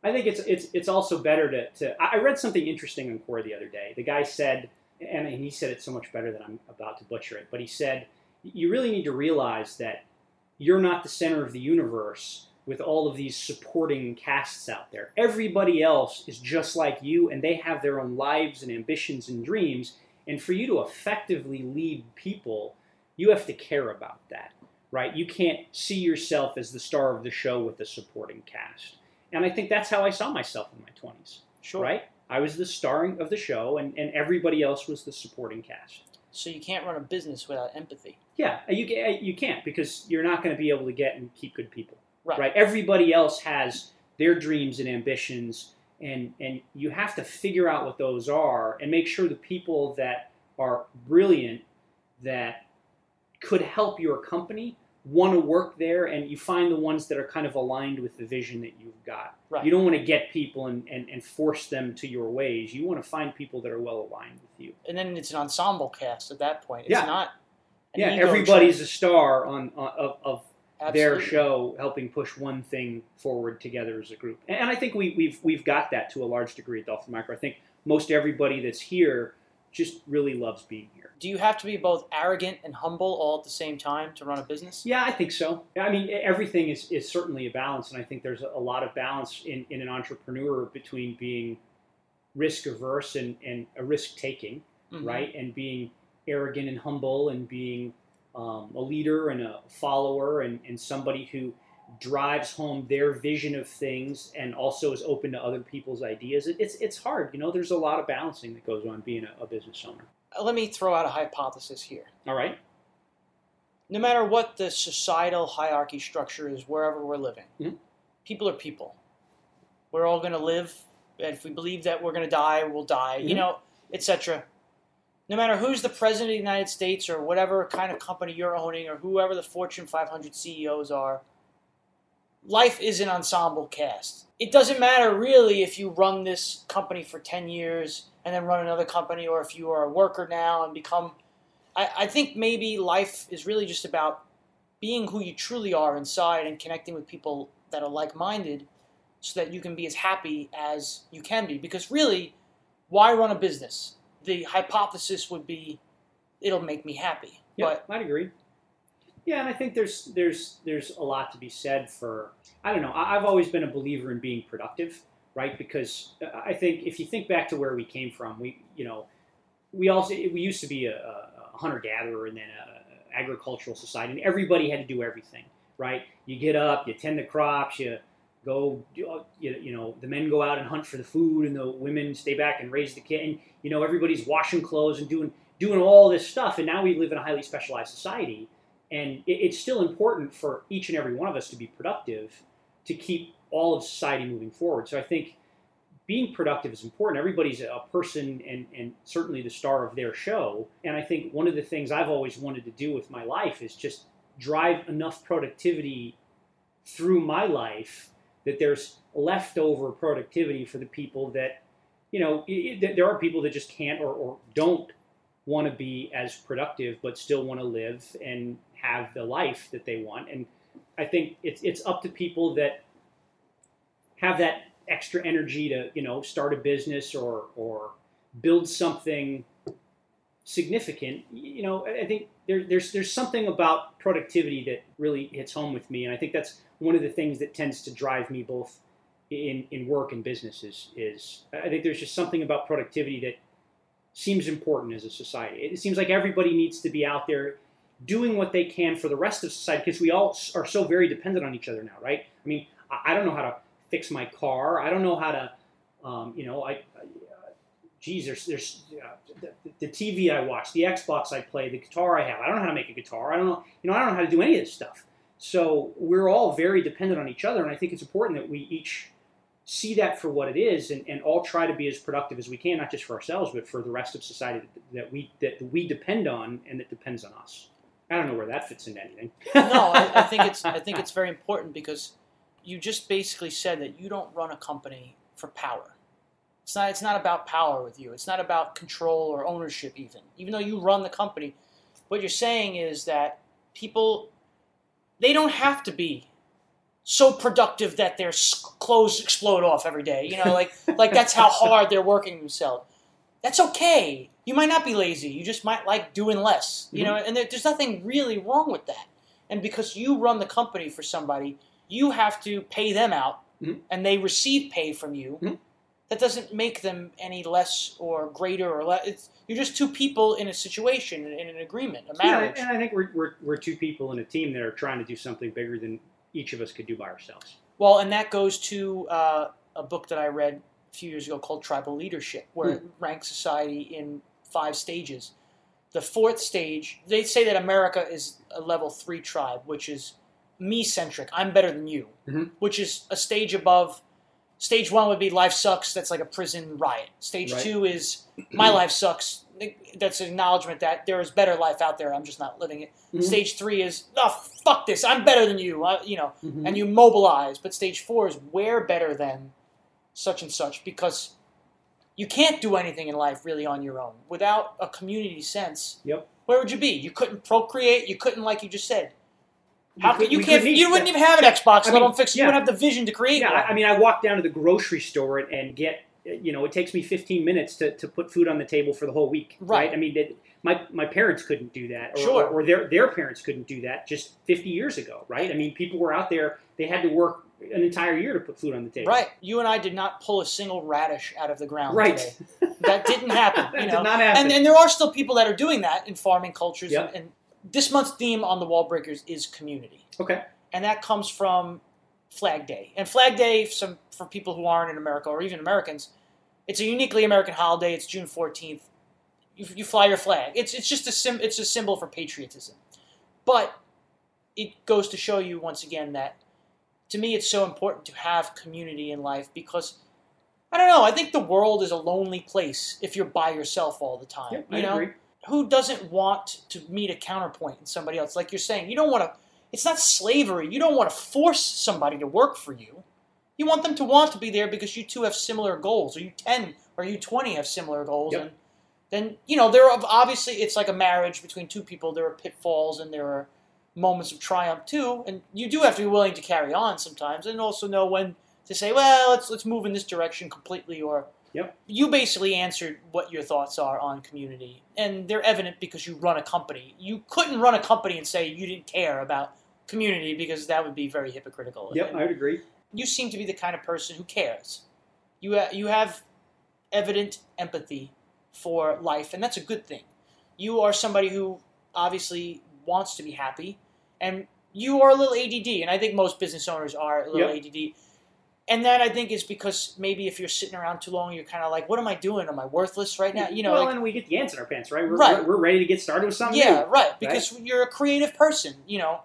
Speaker 2: I think it's it's it's also better to, to I read something interesting on Quora the other day. The guy said, and he said it so much better than I'm about to butcher it, but he said you really need to realize that you're not the center of the universe with all of these supporting casts out there. Everybody else is just like you, and they have their own lives and ambitions and dreams. And for you to effectively lead people, you have to care about that right? You can't see yourself as the star of the show with the supporting cast. And I think that's how I saw myself in my 20s,
Speaker 1: Sure.
Speaker 2: right? I was the starring of the show, and, and everybody else was the supporting cast.
Speaker 1: So you can't run a business without empathy.
Speaker 2: Yeah, uh, you, uh, you can't because you're not going to be able to get and keep good people,
Speaker 1: Right.
Speaker 2: Everybody else has their dreams and ambitions, and, and you have to figure out what those are and make sure the people that are brilliant that could help your company want to work there and you find the ones that are kind of aligned with the vision that you've got.
Speaker 1: Right.
Speaker 2: You don't want to get people and, and, and force them to your ways. You want to find people that are well aligned with you.
Speaker 1: And then it's an ensemble cast at that point. It's
Speaker 2: Yeah.
Speaker 1: not.
Speaker 2: yeah, everybody's
Speaker 1: trip.
Speaker 2: a star on, on of, of their show helping push one thing forward together as a group. And I think we, we've we've got that to a large degree at Dolphin Micro. I think most everybody that's here just really loves being here.
Speaker 1: Do you have to be both arrogant and humble all at the same time to run a business?
Speaker 2: Yeah, I think so. I mean, everything is, is certainly a balance, and I think there's a lot of balance in, in an entrepreneur between being risk averse and, and a risk taking,
Speaker 1: Mhm.
Speaker 2: right? And being arrogant and humble and being um, a leader and a follower and, and somebody who drives home their vision of things and also is open to other people's ideas. It, it's, it's hard. You know, there's a lot of balancing that goes on being a, a business owner.
Speaker 1: Uh, Let me throw out a hypothesis here.
Speaker 2: All right?
Speaker 1: No matter what the societal hierarchy structure is, wherever we're living,
Speaker 2: Mhm.
Speaker 1: people are people. We're all going to live. and If we believe that we're going to die, we'll die. You
Speaker 2: Mhm.
Speaker 1: know, etc. No matter who's the president of the United States or whatever kind of company you're owning or whoever the Fortune 500 CEOs are, life is an ensemble cast. It doesn't matter really if you run this company for 10 years and then run another company or if you are a worker now and become. I, I think maybe life is really just about being who you truly are inside and connecting with people that are like minded so that you can be as happy as you can be. Because really, why run a business? The hypothesis would be it'll make me happy.
Speaker 2: Yeah,
Speaker 1: But
Speaker 2: I'd agree. Yeah, and I think there's there's there's a lot to be said for I don't know. I've always been a believer in being productive, right? Because uh, I think if you think back to where we came from, we you know we also we used to be a, a hunter gatherer and then a agricultural society, and everybody had to do everything, right? You get up, you tend the crops, you go you, you know the men go out and hunt for the food and the women stay back and raise the kid and you know everybody's washing clothes and doing doing all this stuff and now we live in a highly specialized society and it, it's still important for each and every one of us to be productive to keep all of society moving forward. So i think being productive is important. Everybody's a person and, and certainly the star of their show. And i think one of the things i've always wanted to do with my life is just drive enough productivity through my life that there's leftover productivity for the people that you know i i there are people that just can't or, or don't want to be as productive but still want to live and have the life that they want. And i think it's, it's up to people that have that extra energy to you know start a business or or build something significant. You know i think there, there's there's something about productivity that really hits home with me. And i think that's one of the things that tends to drive me both in, in work and businesses. is i think there's just something about productivity that seems important as a society. It seems like everybody needs to be out there doing what they can for the rest of society because we all are so very dependent on each other now right i mean i, don't know how to fix my car i don't know how to um, you know i, I geez, there's there's uh, the, the TV I watch, the Xbox I play, the guitar I have. I don't know how to make a guitar. I don't know, you know, I don't know how to do any of this stuff. So we're all very dependent on each other, and I think it's important that we each see that for what it is, and, and all try to be as productive as we can, not just for ourselves, but for the rest of society that we that we depend on and that depends on us. I don't know where that fits into anything.
Speaker 1: no, I, I think it's I think it's very important because you just basically said that you don't run a company for power. It's not it's not about power with you. It's not about control or ownership even. Even though you run the company, what you're saying is that people they don't have to be so productive that their clothes explode off every day. You know, like like that's how hard they're working themselves. That's okay. You might not be lazy. You just might like doing less. You know, and there, there's nothing really wrong with that. And because you run the company for somebody, you have to pay them out,
Speaker 2: Mhm.
Speaker 1: and they receive pay from you.
Speaker 2: Mhm.
Speaker 1: That doesn't make them any less or greater or less. It's, you're just two people in a situation, in an agreement, a marriage.
Speaker 2: Yeah, and I think we're, we're, we're two people in a team that are trying to do something bigger than each of us could do by ourselves.
Speaker 1: Well, and that goes to uh, a book that I read a few years ago called Tribal Leadership, where it ranks society in five stages. The fourth stage, they say that America is a level three tribe, which is me centric. I'm better than you,
Speaker 2: Mhm.
Speaker 1: which is a stage above. Stage one would be life sucks. That's like a prison riot. Stage
Speaker 2: Right.
Speaker 1: two is my life sucks. That's an acknowledgement that there is better life out there. I'm just not living it.
Speaker 2: Mhm.
Speaker 1: Stage three is oh fuck this. I'm better than you. I, you know,
Speaker 2: Mhm.
Speaker 1: and you mobilize. But stage four is we're better than such and such because you can't do anything in life really on your own without a community sense.
Speaker 2: Yep.
Speaker 1: Where would you be? You couldn't procreate. You couldn't, like you just said. How
Speaker 2: could-
Speaker 1: you can't? You wouldn't even have an Xbox,
Speaker 2: I
Speaker 1: let alone fix. You wouldn't have the vision to create
Speaker 2: Yeah,
Speaker 1: one.
Speaker 2: I mean, I walk down to the grocery store and get you know, it takes me 15 minutes to, to put food on the table for the whole week.
Speaker 1: Right.
Speaker 2: I mean, that my, my parents couldn't do that, or,
Speaker 1: Sure.
Speaker 2: or, their their parents couldn't do that just 50 years ago, right? I mean, people were out there; they had to work an entire year to put food on the table.
Speaker 1: Right. You and I did not pull a single radish out of the ground
Speaker 2: Right.
Speaker 1: today. That didn't happen.
Speaker 2: that
Speaker 1: you know?
Speaker 2: did not happen.
Speaker 1: and, and there are still people that are doing that in farming cultures.
Speaker 2: Yep.
Speaker 1: And, and this month's theme on the Wall Breakers is community,
Speaker 2: okay.
Speaker 1: and that comes from Flag Day. And Flag Day, some for people who aren't in America or even Americans, it's a uniquely American holiday. It's June fourteenth. You, you fly your flag. It's it's just a sim, it's a symbol for patriotism, but it goes to show you once again that to me it's so important to have community in life because. I don't know. I think the world is a lonely place if you're by yourself all the time.
Speaker 2: Yep,
Speaker 1: you
Speaker 2: I
Speaker 1: know,
Speaker 2: agree.
Speaker 1: who doesn't want to meet a counterpoint in somebody else? Like you're saying, you don't want to. It's not slavery. You don't want to force somebody to work for you. You want them to want to be there because you two have similar goals, or you ten or you twenty have similar goals,
Speaker 2: Yep.
Speaker 1: and then you know there are obviously it's like a marriage between two people. There are pitfalls and there are moments of triumph too, and you do have to be willing to carry on sometimes, and also know when to say, well, let's let's move in this direction completely, or
Speaker 2: Yep.
Speaker 1: you basically answered what your thoughts are on community, and they're evident because you run a company. You couldn't run a company and say you didn't care about community because that would be very hypocritical.
Speaker 2: Yep,
Speaker 1: And
Speaker 2: I would agree.
Speaker 1: you seem to be the kind of person who cares. You ha- you have evident empathy for life, and that's a good thing. You are somebody who obviously wants to be happy, and you are a little ADD, and I think most business owners are a little ADD. And that I think is because maybe if you're sitting around too long, you're kind of like, "What am I doing? Am I worthless right now?" You know,
Speaker 2: well,
Speaker 1: like,
Speaker 2: and we get the ants in our pants, right? We're,
Speaker 1: Right.
Speaker 2: We're, we're ready to get started with something.
Speaker 1: yeah,
Speaker 2: new.
Speaker 1: right. Because you're a creative person. You know,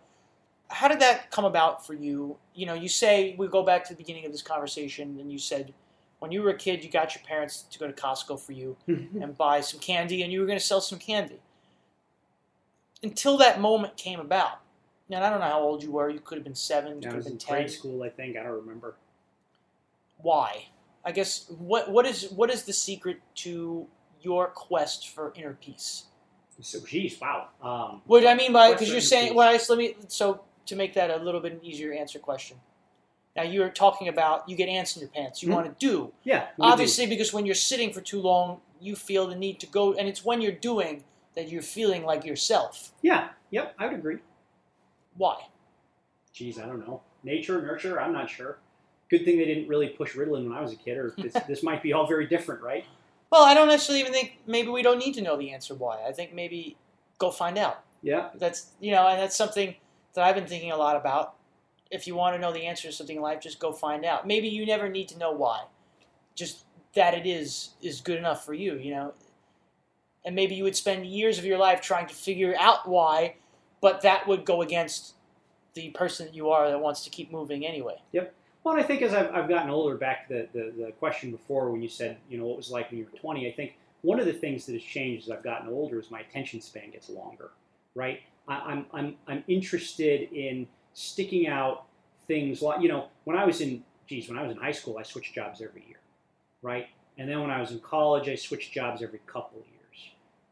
Speaker 1: how did that come about for you? You know, you say we go back to the beginning of this conversation, and you said when you were a kid, you got your parents to go to Costco for you mm-hmm. and buy some candy, and you were going to sell some candy. Until that moment came about. Now I don't know how old you were. You could have been seven. You
Speaker 2: I
Speaker 1: could have
Speaker 2: was
Speaker 1: been
Speaker 2: in
Speaker 1: ten.
Speaker 2: grade school, I think. I don't remember.
Speaker 1: Why? I guess what what is what is the secret to your quest for inner peace?
Speaker 2: So, geez, wow. Um,
Speaker 1: What I mean by because you're saying well, I, let me so to make that a little bit easier answer question. Now you're talking about you get ants in your pants. You
Speaker 2: Mhm.
Speaker 1: want to do
Speaker 2: yeah. we do.
Speaker 1: obviously because when you're sitting for too long, you feel the need to go, and it's when you're doing that you're feeling like yourself.
Speaker 2: Yeah. Yep. I would agree.
Speaker 1: Why?
Speaker 2: Geez, I don't know. Nature, nurture. I'm not sure. Good thing they didn't really push Ritalin when I was a kid, or this, this might be all very different, right?
Speaker 1: Well, I don't necessarily even think maybe we don't need to know the answer why. I think maybe go find out.
Speaker 2: Yeah.
Speaker 1: That's you know, and that's something that I've been thinking a lot about. If you want to know the answer to something in life, just go find out. Maybe you never need to know why. Just that it is is good enough for you, you know. And maybe you would spend years of your life trying to figure out why, but that would go against the person that you are that wants to keep moving anyway.
Speaker 2: Yep. Well, I think as I've, I've gotten older, back to the, the, the question before when you said, you know, what was like when you were 20, I think one of the things that has changed as I've gotten older is my attention span gets longer, right? I, I'm, I'm, I'm interested in sticking out things like, you know, when I was in, geez, when I was in high school, I switched jobs every year, right? And then when I was in college, I switched jobs every couple of years.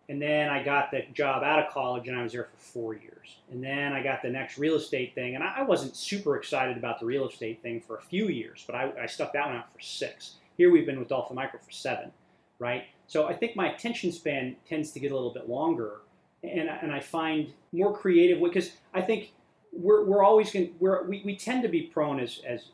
Speaker 2: And then I got the job out of college and I was there for four years. And then I got the next real estate thing. And I wasn't super excited about the real estate thing for a few years, but I, I stuck that one out for six. Here we've been with Dolphin Micro for seven, right? So I think my attention span tends to get a little bit longer. And, and I find more creative because I think we're, we're always going we're, we, we tend to be prone as, as,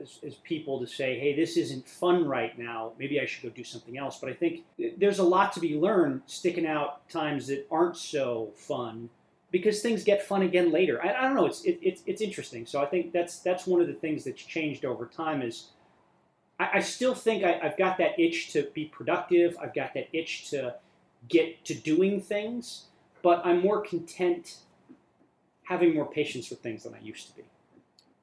Speaker 2: as, as people to say, hey, this isn't fun right now. Maybe I should go do something else. But I think there's a lot to be learned sticking out times that aren't so fun because things get fun again later. I, I don't know. It's, it, it's, it's interesting. So I think that's, that's one of the things that's changed over time is I, I still think I, I've got that itch to be productive. I've got that itch to get to doing things, but I'm more content having more patience with things than I used to be.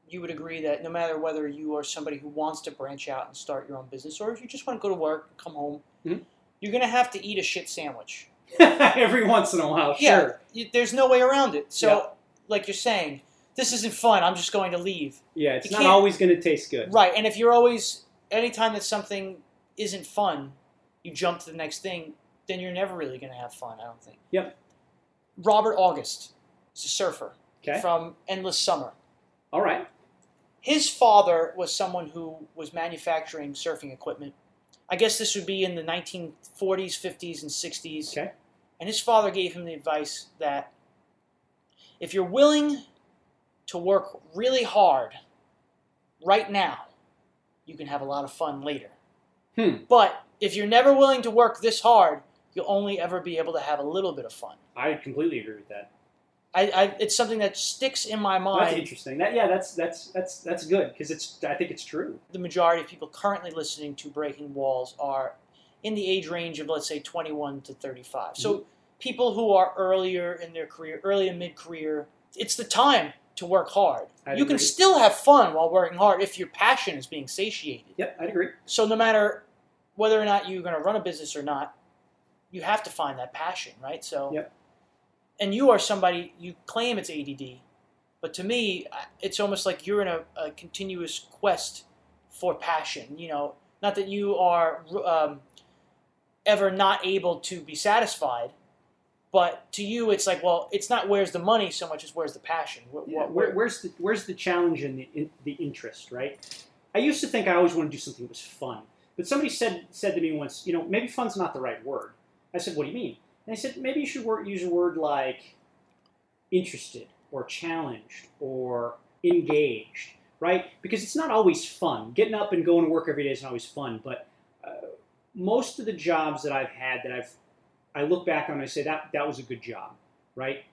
Speaker 1: You would agree that no matter whether you are somebody who wants to branch out and start your own business, or if you just want to go to work, come home,
Speaker 2: Mhm.
Speaker 1: you're going to have to eat a shit sandwich.
Speaker 2: Every once in a while,
Speaker 1: Yeah.
Speaker 2: sure.
Speaker 1: You- There's no way around it. So,
Speaker 2: Yeah.
Speaker 1: like you're saying, this isn't fun. I'm just going to leave.
Speaker 2: Yeah, it's
Speaker 1: You can't-
Speaker 2: always going to taste good.
Speaker 1: Right. And if you're always, anytime that something isn't fun, you jump to the next thing, then you're never really going to have fun, I don't think.
Speaker 2: Yep.
Speaker 1: Robert August is a surfer
Speaker 2: Okay.
Speaker 1: from Endless Summer.
Speaker 2: All right.
Speaker 1: His father was someone who was manufacturing surfing equipment I guess this would be in the 1940s, 50s, and 60s.
Speaker 2: Okay.
Speaker 1: And his father gave him the advice that if you're willing to work really hard right now, you can have a lot of fun later.
Speaker 2: Hmm.
Speaker 1: But if you're never willing to work this hard, you'll only ever be able to have a little bit of fun.
Speaker 2: I completely agree with that.
Speaker 1: I, I it's something that sticks in my mind.
Speaker 2: That's interesting. That yeah, that's that's that's that's good because it's. I think it's true.
Speaker 1: The majority of people currently listening to Breaking Walls are in the age range of let's say 21 to 35. So mm-hmm. people who are earlier in their career, early and mid career, it's the time to work hard.
Speaker 2: I'd
Speaker 1: you can still have fun while working hard if your passion is being satiated.
Speaker 2: Yep, I'd agree.
Speaker 1: So no matter whether or not you're going to run a business or not, you have to find that passion, right? So,
Speaker 2: Yep.
Speaker 1: And you are somebody you claim it's ADD, but to me, it's almost like you're in a, a continuous quest for passion. You know, not that you are um, ever not able to be satisfied, but to you, it's like, well, it's not where's the money so much as where's the passion. Wh-
Speaker 2: Yeah,
Speaker 1: wh-
Speaker 2: where, where's the where's the challenge and the in, the interest, right? I used to think I always want to do something that was fun, but somebody said said to me once, you know, maybe fun's not the right word. I said, what do you mean? And they said maybe you should word, use a word like interested or challenged or engaged, right? Because it's not always fun. Getting up and going to work every day isn't always fun, but uh, most of the jobs that I've had that I've I look back on and I say that that was a good job, right?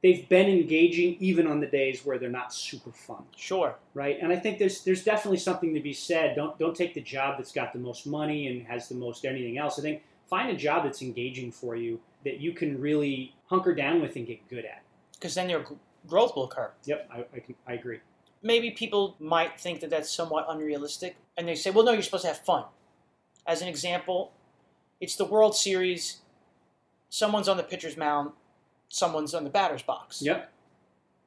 Speaker 2: They've been engaging even on the days where they're not super fun,
Speaker 1: Sure.
Speaker 2: right? And I think there's there's definitely something to be said. Don't don't take the job that's got the most money and has the most anything else. I think find a job that's engaging for you that you can really hunker down with and get good at.
Speaker 1: Because then your growth will occur.
Speaker 2: Yep, I, I, can, I agree.
Speaker 1: maybe people might think that that's somewhat unrealistic, and they say, "Well, no, you're supposed to have fun." As an example, it's the World Series. Someone's on the pitcher's mound, someone's on the batter's box.
Speaker 2: Yep.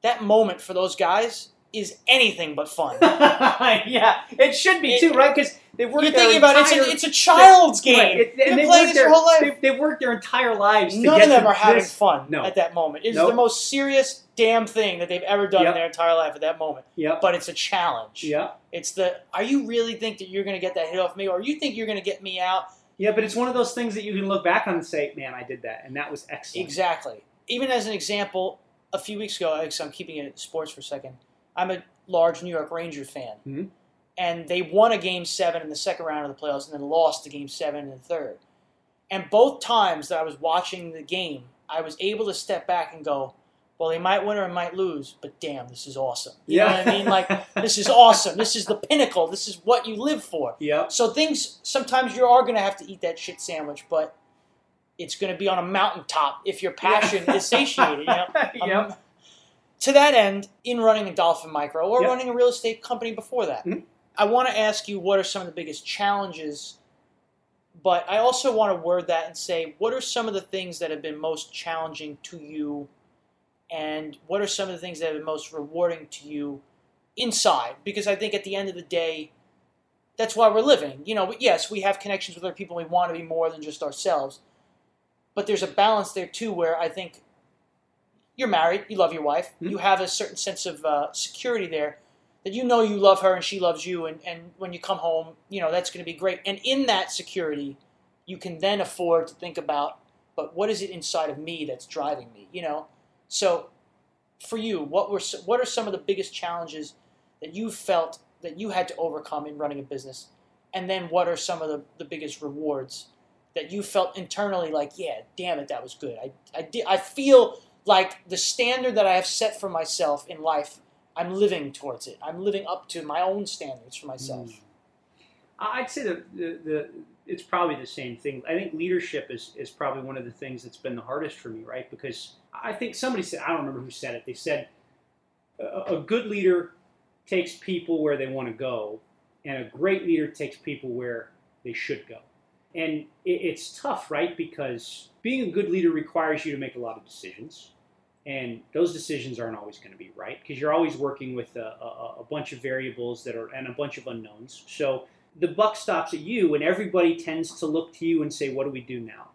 Speaker 1: That moment for those guys is anything but fun.
Speaker 2: yeah, it should be too, right? Because they've worked
Speaker 1: You're
Speaker 2: their
Speaker 1: thinking about it, it's a, it's a child's game.
Speaker 2: Right, it- and they've
Speaker 1: playing
Speaker 2: worked
Speaker 1: this
Speaker 2: their-
Speaker 1: whole life.
Speaker 2: They've, they've worked their entire lives. to
Speaker 1: None
Speaker 2: get
Speaker 1: of them are having
Speaker 2: this.
Speaker 1: fun
Speaker 2: No.
Speaker 1: at that moment. It's
Speaker 2: Nope.
Speaker 1: the most serious damn thing that they've ever done
Speaker 2: Yep.
Speaker 1: in their entire life at that moment.
Speaker 2: Yep.
Speaker 1: But it's a challenge.
Speaker 2: Yeah.
Speaker 1: It's the, are you really think that you're going to get that hit off me, or you think you're going to get me out?
Speaker 2: Yeah, but it's one of those things that you can look back on and say, "Man, I did that, and that was excellent."
Speaker 1: Exactly. Even as an example, a few weeks ago, I'm keeping it sports for a second. I'm a large New York Ranger fan,
Speaker 2: Mhm.
Speaker 1: and they won a game seven in the second round of the playoffs, and then lost the game seven in the third. And both times that I was watching the game, I was able to step back and go, "Well, they might win or they might lose, but damn, this is awesome." You know
Speaker 2: Yeah.
Speaker 1: what I mean? Like this is awesome. This is the pinnacle. This is what you live for.
Speaker 2: Yep.
Speaker 1: So things sometimes you are going to have to eat that shit sandwich, but it's going to be on a mountaintop if your passion is satiated. You know?
Speaker 2: Yep.
Speaker 1: To that end, in running a Dolphin Micro or
Speaker 2: Yep.
Speaker 1: running a real estate company before that,
Speaker 2: Mhm.
Speaker 1: I want to ask you what are some of the biggest challenges. But I also want to word that and say, what are some of the things that have been most challenging to you, and what are some of the things that have been most rewarding to you inside? Because I think at the end of the day, that's why we're living. You know, yes, we have connections with other people. We want to be more than just ourselves, but there's a balance there too, where I think you're married, you love your wife,
Speaker 2: Mhm.
Speaker 1: you have a certain sense of uh, security there that you know you love her and she loves you, and, and when you come home, you know that's going to be great. And in that security, you can then afford to think about, but what is it inside of me that's driving me? You know, so for you, what were what are some of the biggest challenges that you felt that you had to overcome in running a business, and then what are some of the, the biggest rewards that you felt internally like, yeah, damn it, that was good. I I did I feel like the standard that I have set for myself in life, I'm living towards it. I'm living up to my own standards for myself.
Speaker 2: Mm. I'd say the, the, the it's probably the same thing. I think leadership is, is probably one of the things that's been the hardest for me, right? Because I think somebody said, I don't remember who said it. They said a, a good leader takes people where they want to go, and a great leader takes people where they should go. And it, it's tough, right? Because being a good leader requires you to make a lot of decisions. And those decisions aren't always going to be right because you're always working with a, a, a bunch of variables that are and a bunch of unknowns. So the buck stops at you, and everybody tends to look to you and say, "What do we do now?"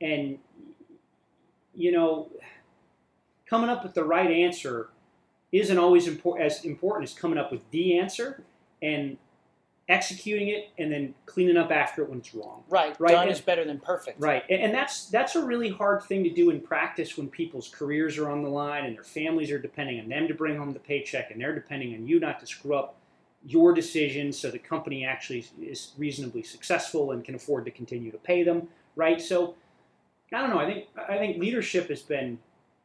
Speaker 2: And you know, coming up with the right answer isn't always as important as coming up with the answer. And executing it and then cleaning up after it when it's wrong.
Speaker 1: Right.
Speaker 2: Right,
Speaker 1: Done
Speaker 2: and-
Speaker 1: is better than perfect.
Speaker 2: Right, and, and that's that's a really hard thing to do in practice when people's careers are on the line and their families are depending on them to bring home the paycheck, and they're depending on you not to screw up your decisions so the company actually is reasonably successful and can afford to continue to pay them. Right, so I don't know. I think I think leadership has been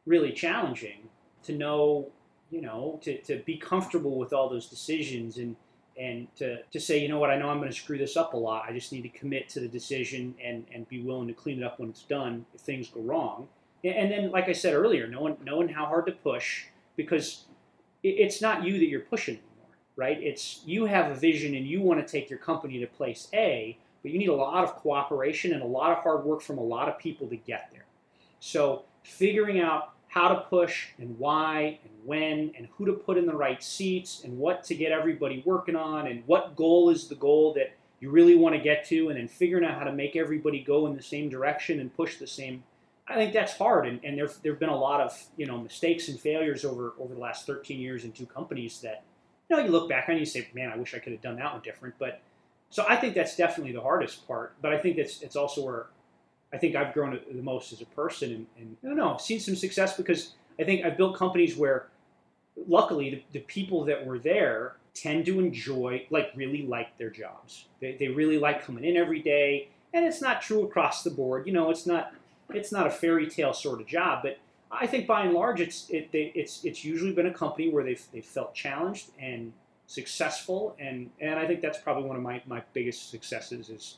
Speaker 2: really challenging to know, you know, to, to be comfortable with all those decisions and and to, to say, you know what, I know I'm going to screw this up a lot. I just need to commit to the decision and, and be willing to clean it up when it's done if things go wrong. And, then, like I said earlier, knowing, knowing how hard to push because it's not you that you're pushing anymore, right? It's you have a vision and you want to take your company to place A, but you need a lot of cooperation and a lot of hard work from a lot of people to get there. So figuring out how to push and why and when and who to put in the right seats and what to get everybody working on and what goal is the goal that you really want to get to and then figuring out how to make everybody go in the same direction and push the same I think that's hard. And, and there there have been a lot of you know mistakes and failures over over the last 13 years in two companies that you know you look back on and you say man I wish I could have done that one different. But so I think that's definitely the hardest part. But I think that's it's also where I think I've grown the most as a person, and, and I don't know, I've seen some success because I think I've built companies where, luckily, the, the people that were there tend to enjoy, like, really like their jobs. They, they really like coming in every day, and it's not true across the board. You know, it's not it's not a fairy tale sort of job, but I think by and large, it's it, they, it's it's usually been a company where they've they've felt challenged and successful, and and I think that's probably one of my my biggest successes is,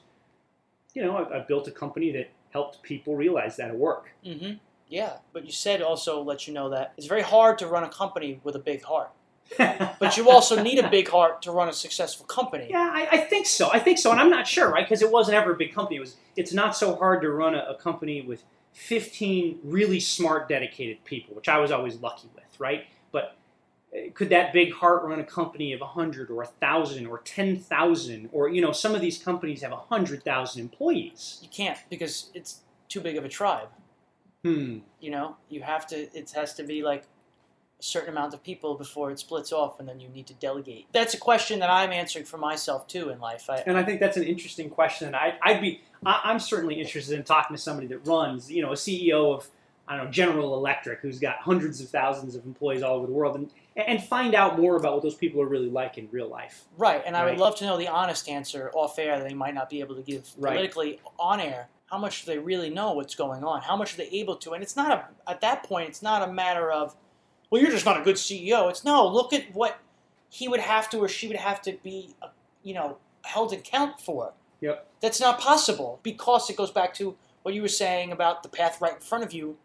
Speaker 2: you know, I, I built a company that helped people realize that at work.
Speaker 1: Mm-hmm. Yeah, but you said also let you know that it's very hard to run a company with a big heart. But you also need a big heart to run a successful company.
Speaker 2: Yeah, I, I think so. I think so, and I'm not sure, right? Because it wasn't ever a big company. It was. It's not so hard to run a, a company with 15 really smart, dedicated people, which I was always lucky with, right? Could that big heart run a company of 100 or 1,000 or 10,000 or you know some of these companies have 100,000 employees?
Speaker 1: You can't because it's too big of a tribe.
Speaker 2: Hmm.
Speaker 1: You know, you have to. It has to be like a certain amount of people before it splits off, and then you need to delegate. That's a question that I'm answering for myself too in life. I,
Speaker 2: And I think that's an interesting question. I, I'd be, I, I'm certainly interested in talking to somebody that runs, you know, a CEO of, I don't know, General Electric, who's got hundreds of thousands of employees all over the world, and and find out more about what those people are really like in real life.
Speaker 1: Right, and I would love to know the honest answer off air that they might not be able to give
Speaker 2: Right.
Speaker 1: politically on air. How much do they really know what's going on? How much are they able to? And it's not a at that point. It's not a matter of, well, you're just not a good CEO. It's no. Look at what he would have to or she would have to be, uh, you know, held in count for.
Speaker 2: Yep.
Speaker 1: That's not possible because it goes back to what you were saying about the path right in front of you.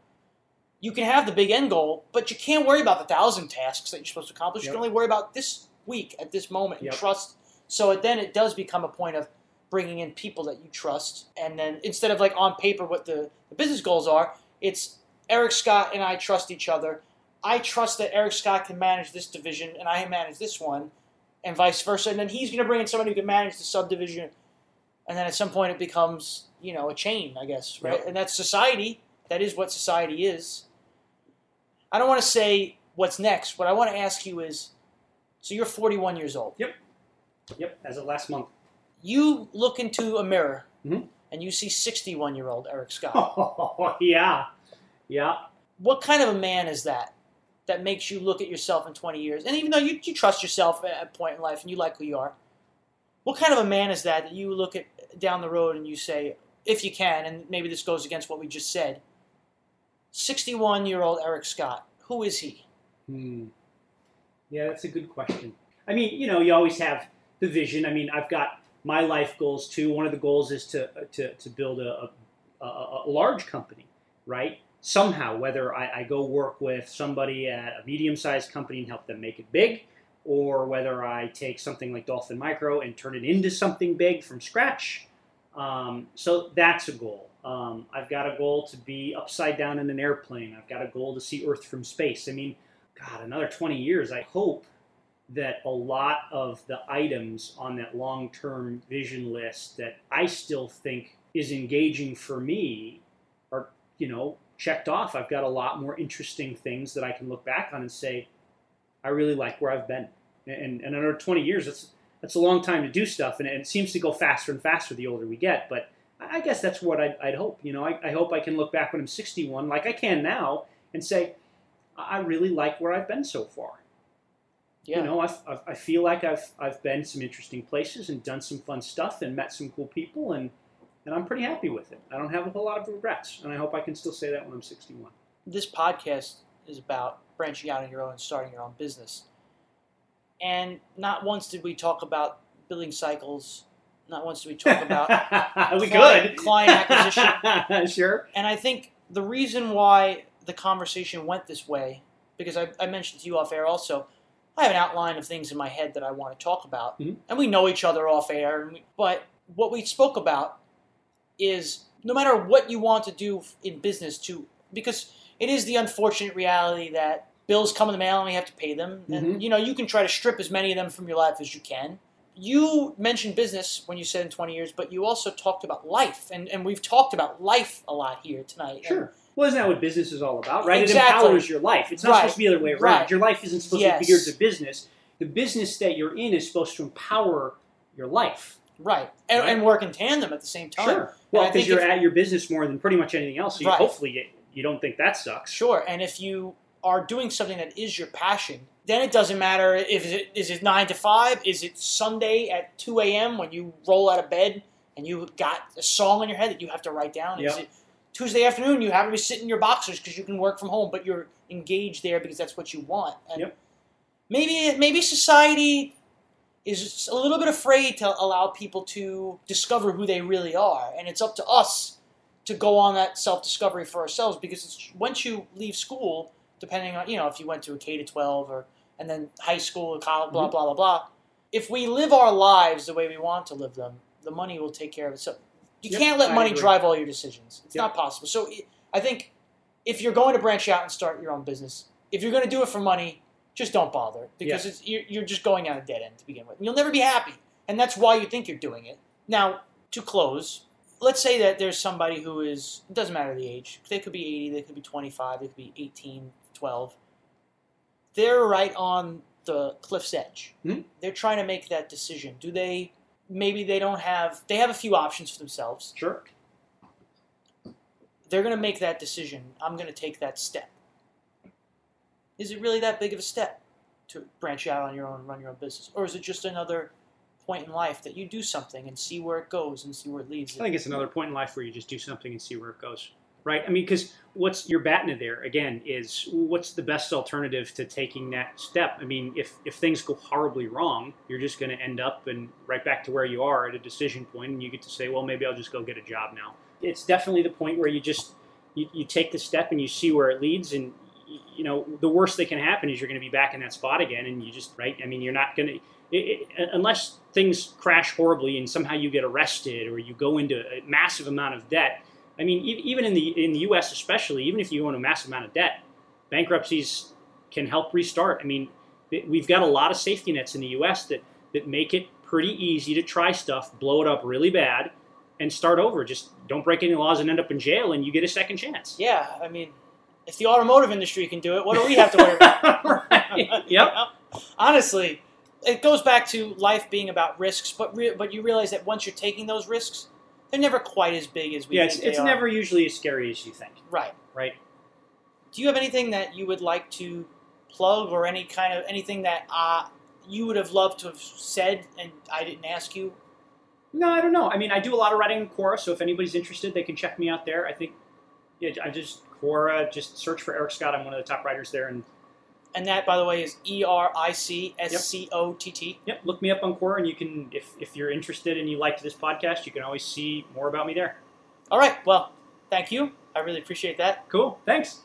Speaker 1: You can have the big end goal, but you can't worry about the thousand tasks that you're supposed to accomplish. You can only worry about this week at this moment and
Speaker 2: Yep.
Speaker 1: trust. So it, then it does become a point of bringing in people that you trust, and then instead of like on paper what the, the business goals are, it's Eric Scott and I trust each other. I trust that Eric Scott can manage this division, and I manage this one, and vice versa. And then he's going to bring in somebody who can manage the subdivision, and then at some point it becomes you know a chain, I guess, right?
Speaker 2: Yep.
Speaker 1: And that's society. That is what society is. I don't want to say what's next. What I want to ask you is, so you're 41 years old.
Speaker 2: Yep, Yep. as of last month.
Speaker 1: You look into a mirror,
Speaker 2: Mhm.
Speaker 1: and you see 61 year old Eric Scott.
Speaker 2: Oh, yeah, yeah.
Speaker 1: what kind of a man is that that makes you look at yourself in 20 years and even though you, you trust yourself at a point in life and you like who you are what kind of a man is that that you look at down the road and you say if you can and maybe this goes against what we just said 61 year old eric scott who is he
Speaker 2: Hmm. Yeah, that's a good question. I mean, you know, you always have the vision. I mean, I've got my life goals too. One of the goals is to to, to build a, a, a, large company, right? Somehow, whether I, I go work with somebody at a medium-sized company and help them make it big, or whether I take something like Dolphin Micro and turn it into something big from scratch. Um, so that's a goal. Um, I've got a goal to be upside down in an airplane. I've got a goal to see Earth from space. I mean, God, another 20 years, I hope that a lot of the items on that long term vision list that I still think is engaging for me are, you know, checked off. I've got a lot more interesting things that I can look back on and say, I really like where I've been. And, and another 20 years, that's, that's a long time to do stuff, and it seems to go faster and faster the older we get. But I guess that's what I'd, I'd hope. You know, I, I, hope I can look back when I'm 61, like I can now, and say, I really like where I've been so far. Yeah. You know, I've, I've, i feel like I've, I've been some interesting places and done some fun stuff and met some cool people, and, and I'm pretty happy with it. I don't have a whole lot of regrets, and I hope I can still say that when I'm 61.
Speaker 1: This podcast is about branching out on your own and starting your own business. And not once did we talk about building cycles. Not once did we talk about
Speaker 2: we
Speaker 1: client,
Speaker 2: could.
Speaker 1: client acquisition.
Speaker 2: sure.
Speaker 1: And I think the reason why the conversation went this way, because I, I, mentioned to you off air also, I have an outline of things in my head that I want to talk about, mm-hmm. and we know each other off air. We, but what we spoke about is no matter what you want to do in business, to because it is the unfortunate reality that bills come in the mail and we have to pay them. Mm-hmm. And you know, you can try to strip as many of them from your life as you can. You mentioned business when you said in 20 years, but you also talked about life. And, and we've talked about life a lot here tonight.
Speaker 2: Sure.
Speaker 1: And,
Speaker 2: well, isn't that what business is all about, right?
Speaker 1: Exactly.
Speaker 2: It empowers your life. It's not
Speaker 1: right.
Speaker 2: supposed to be the other way around.
Speaker 1: Right.
Speaker 2: Your life isn't supposed
Speaker 1: yes.
Speaker 2: to be geared to business. The business that you're in is supposed to empower your life.
Speaker 1: Right. And,
Speaker 2: right.
Speaker 1: and work in tandem at the same time.
Speaker 2: Sure. Well, because you're at your business more than pretty much anything else. So you, hopefully you, you don't think that sucks.
Speaker 1: Sure. And if you are doing something that is your passion, then it doesn't matter if it is it nine to five, is it Sunday at two a.m. when you roll out of bed and you got a song in your head that you have to write down.
Speaker 2: Yep.
Speaker 1: Is it Tuesday afternoon you happen to be sitting in your boxers because you can work from home, but you're engaged there because that's what you want. And
Speaker 2: yep.
Speaker 1: maybe maybe society is a little bit afraid to allow people to discover who they really are, and it's up to us to go on that self discovery for ourselves because once you leave school depending on you know if you went to a K to twelve or and then high school, college, blah mm-hmm. blah blah blah. If we live our lives the way we want to live them, the money will take care of it. So You yep, can't let I money agree. drive all your decisions. It's yep. not possible. So I think if you're going to branch out and start your own business, if you're going to do it for money, just don't bother because it's, you're, you're just going on a dead end to begin with. You'll never be happy, and that's why you think you're doing it. Now, to close, let's say that there's somebody who is it doesn't matter the age. They could be 80, they could be 25, they could be 18, 12. They're right on the cliff's edge.
Speaker 2: Mm-hmm.
Speaker 1: They're trying to make that decision. Do they? Maybe they don't have. They have a few options for themselves.
Speaker 2: Sure.
Speaker 1: They're going to make that decision. I'm going to take that step. Is it really that big of a step to branch out on your own and run your own business, or is it just another point in life that you do something and see where it goes and see where it leads?
Speaker 2: I think it's another point in life where you just do something and see where it goes right? I mean, because what's your BATNA there again is what's the best alternative to taking that step? I mean, if if things go horribly wrong, you're just going to end up and right back to where you are at a decision point, and you get to say, well, maybe I'll just go get a job now. It's definitely the point where you just you, you take the step and you see where it leads, and you know the worst that can happen is you're going to be back in that spot again, and you just right. I mean, you're not going to. Unless things crash horribly and somehow you get arrested or you go into a massive amount of debt, I mean, even in the in the U.S. especially, even if you own a massive amount of debt, bankruptcies can help restart. I mean, we've got a lot of safety nets in the U.S. that that make it pretty easy to try stuff, blow it up really bad, and start over. Just don't break any laws and end up in jail, and you get a second chance.
Speaker 1: Yeah, I mean, if the automotive industry can do it, what do we have to worry about?
Speaker 2: right. Yep.
Speaker 1: Honestly, it goes back to life being about risks, but re- but you realize that once you're taking those risks, they're never quite as big as we.
Speaker 2: Yeah, it's, it's never usually as scary as you think.
Speaker 1: Right.
Speaker 2: Right.
Speaker 1: Do you have anything that you would like to plug, or any kind of anything that uh, you would have loved to have said and I didn't ask you?
Speaker 2: No, I don't know. I mean, I do a lot of writing in Quora, so if anybody's interested, they can check me out there. I think, yeah, I just Quora, just search for Eric Scott. I'm one of the top writers there, and
Speaker 1: and that, by the way, is E R I C S C O T T.
Speaker 2: Yep. Look me up on Quora, and you can, if, if you're interested and you liked this podcast, you can always see more about me there.
Speaker 1: All right. Well, thank you. I really appreciate that.
Speaker 2: Cool. Thanks.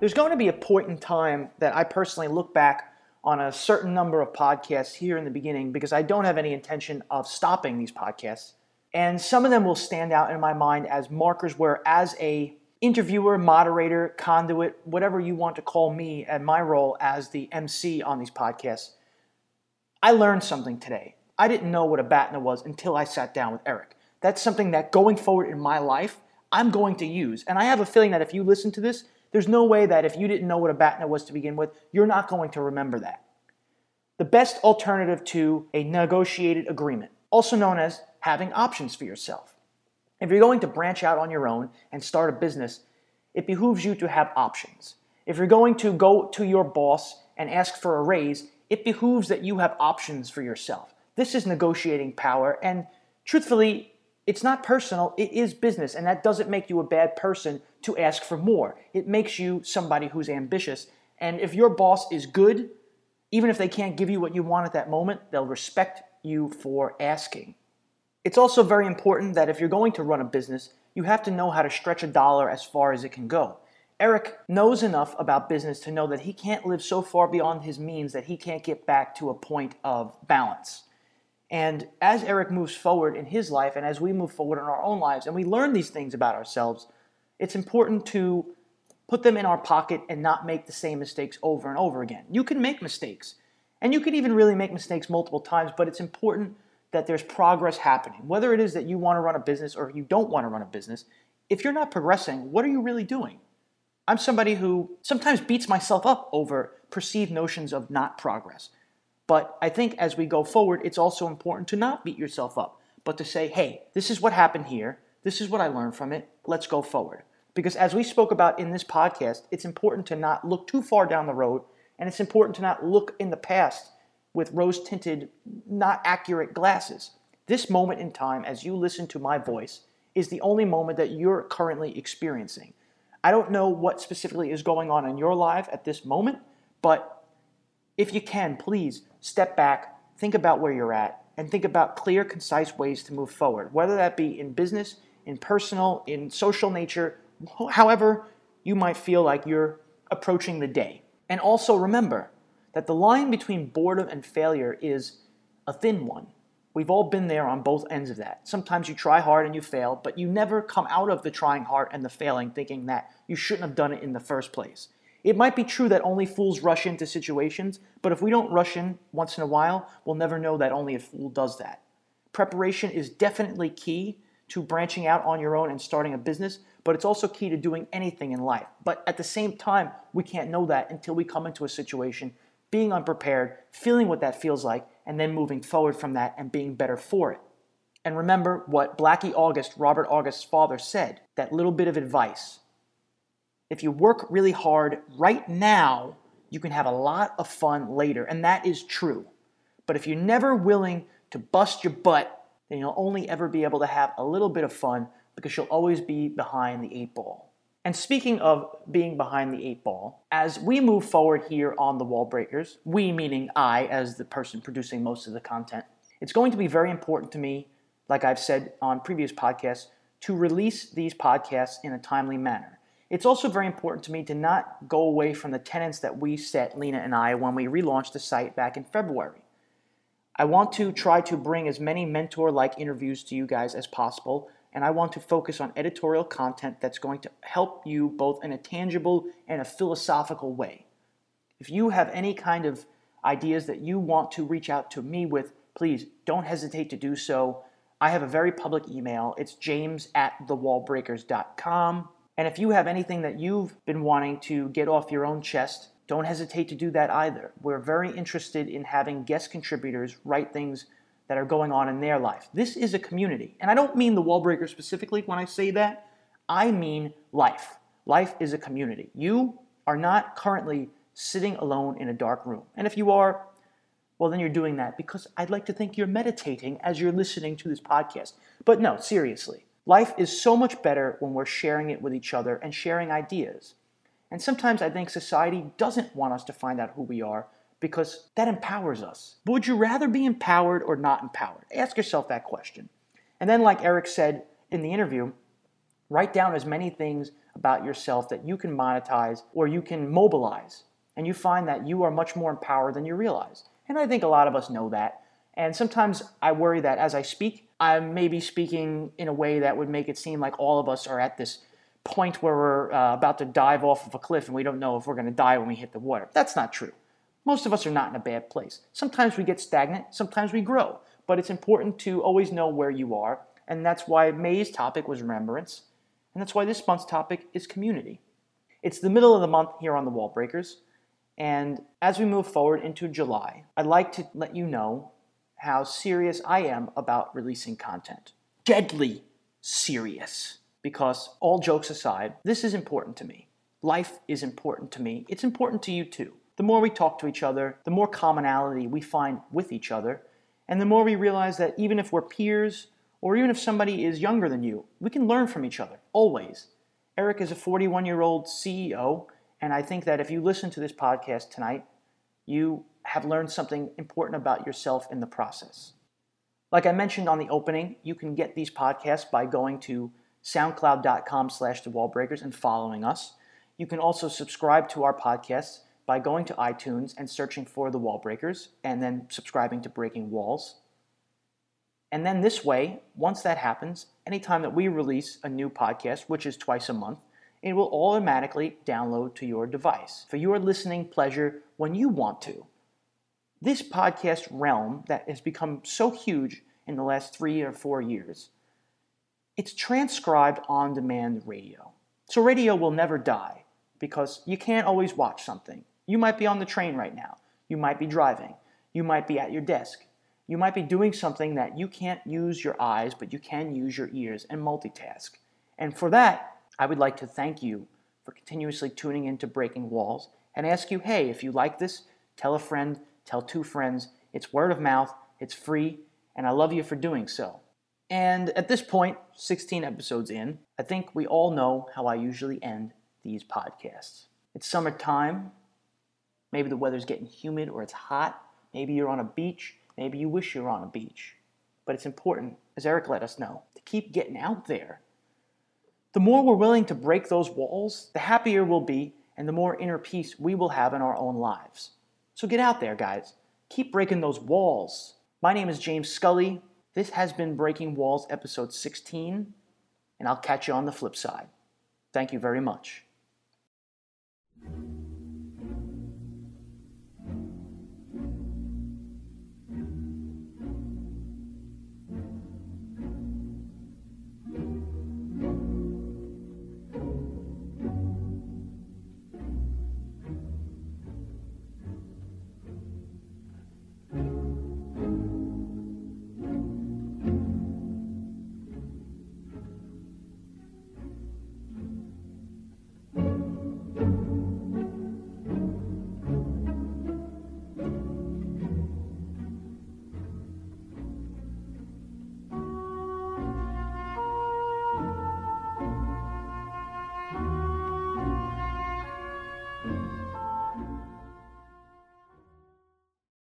Speaker 1: There's going to be a point in time that I personally look back on a certain number of podcasts here in the beginning because I don't have any intention of stopping these podcasts. And some of them will stand out in my mind as markers where, as a interviewer, moderator, conduit, whatever you want to call me and my role as the MC on these podcasts. I learned something today. I didn't know what a BATNA was until I sat down with Eric. That's something that going forward in my life, I'm going to use. And I have a feeling that if you listen to this, There's no way that if you didn't know what a BATNA was to begin with, you're not going to remember that. The best alternative to a negotiated agreement, also known as having options for yourself. If you're going to branch out on your own and start a business, it behooves you to have options. If you're going to go to your boss and ask for a raise, it behooves that you have options for yourself. This is negotiating power, and truthfully, it's not personal, it is business, and that doesn't make you a bad person to ask for more. It makes you somebody who's ambitious. And if your boss is good, even if they can't give you what you want at that moment, they'll respect you for asking. It's also very important that if you're going to run a business, you have to know how to stretch a dollar as far as it can go. Eric knows enough about business to know that he can't live so far beyond his means that he can't get back to a point of balance. And as Eric moves forward in his life and as we move forward in our own lives and we learn these things about ourselves, it's important to put them in our pocket and not make the same mistakes over and over again. You can make mistakes, and you can even really make mistakes multiple times, but it's important that there's progress happening. Whether it is that you want to run a business or you don't want to run a business, if you're not progressing, what are you really doing? I'm somebody who sometimes beats myself up over perceived notions of not progress. But I think as we go forward, it's also important to not beat yourself up, but to say, hey, this is what happened here. This is what I learned from it. Let's go forward. Because as we spoke about in this podcast, it's important to not look too far down the road, and it's important to not look in the past with rose tinted, not accurate glasses. This moment in time, as you listen to my voice, is the only moment that you're currently experiencing. I don't know what specifically is going on in your life at this moment, but if you can, please step back, think about where you're at, and think about clear, concise ways to move forward, whether that be in business, in personal, in social nature, however you might feel like you're approaching the day. And also remember that the line between boredom and failure is a thin one. We've all been there on both ends of that. Sometimes you try hard and you fail, but you never come out of the trying hard and the failing thinking that you shouldn't have done it in the first place. It might be true that only fools rush into situations, but if we don't rush in once in a while, we'll never know that only a fool does that. Preparation is definitely key to branching out on your own and starting a business, but it's also key to doing anything in life. But at the same time, we can't know that until we come into a situation, being unprepared, feeling what that feels like, and then moving forward from that and being better for it. And remember what Blackie August, Robert August's father, said that little bit of advice if you work really hard right now, you can have a lot of fun later. And that is true. But if you're never willing to bust your butt, then you'll only ever be able to have a little bit of fun because you'll always be behind the eight ball. And speaking of being behind the eight ball, as we move forward here on the Wall Breakers, we meaning I as the person producing most of the content, it's going to be very important to me, like I've said on previous podcasts, to release these podcasts in a timely manner. It's also very important to me to not go away from the tenets that we set, Lena and I, when we relaunched the site back in February. I want to try to bring as many mentor like interviews to you guys as possible, and I want to focus on editorial content that's going to help you both in a tangible and a philosophical way. If you have any kind of ideas that you want to reach out to me with, please don't hesitate to do so. I have a very public email. It's james at thewallbreakers.com. And if you have anything that you've been wanting to get off your own chest, don't hesitate to do that either. We're very interested in having guest contributors write things that are going on in their life. This is a community. And I don't mean the wall breaker specifically when I say that. I mean life. Life is a community. You are not currently sitting alone in a dark room. And if you are, well, then you're doing that because I'd like to think you're meditating as you're listening to this podcast. But no, seriously. Life is so much better when we're sharing it with each other and sharing ideas. And sometimes I think society doesn't want us to find out who we are because that empowers us. But would you rather be empowered or not empowered? Ask yourself that question. And then, like Eric said in the interview, write down as many things about yourself that you can monetize or you can mobilize. And you find that you are much more empowered than you realize. And I think a lot of us know that. And sometimes I worry that as I speak, I'm maybe speaking in a way that would make it seem like all of us are at this point where we're uh, about to dive off of a cliff and we don't know if we're going to die when we hit the water. That's not true. Most of us are not in a bad place. Sometimes we get stagnant, sometimes we grow, but it's important to always know where you are, and that's why May's topic was remembrance, and that's why this month's topic is community. It's the middle of the month here on the Wall Breakers, and as we move forward into July, I'd like to let you know how serious I am about releasing content. Deadly serious. Because, all jokes aside, this is important to me. Life is important to me. It's important to you too. The more we talk to each other, the more commonality we find with each other, and the more we realize that even if we're peers, or even if somebody is younger than you, we can learn from each other, always. Eric is a 41 year old CEO, and I think that if you listen to this podcast tonight, you have learned something important about yourself in the process. Like I mentioned on the opening, you can get these podcasts by going to soundcloud.com slash the wallbreakers and following us. You can also subscribe to our podcasts by going to iTunes and searching for the Wallbreakers and then subscribing to Breaking Walls. And then this way, once that happens, anytime that we release a new podcast, which is twice a month, it will automatically download to your device for your listening pleasure when you want to. This podcast realm that has become so huge in the last three or four years, it's transcribed on demand radio. So radio will never die because you can't always watch something. You might be on the train right now. You might be driving. You might be at your desk. You might be doing something that you can't use your eyes, but you can use your ears and multitask. And for that, I would like to thank you for continuously tuning into Breaking Walls and ask you hey, if you like this, tell a friend, tell two friends. It's word of mouth, it's free, and I love you for doing so. And at this point, 16 episodes in, I think we all know how I usually end these podcasts. It's summertime. Maybe the weather's getting humid or it's hot. Maybe you're on a beach. Maybe you wish you were on a beach. But it's important, as Eric let us know, to keep getting out there. The more we're willing to break those walls, the happier we'll be and the more inner peace we will have in our own lives. So get out there, guys. Keep breaking those walls. My name is James Scully. This has been Breaking Walls, episode 16, and I'll catch you on the flip side. Thank you very much.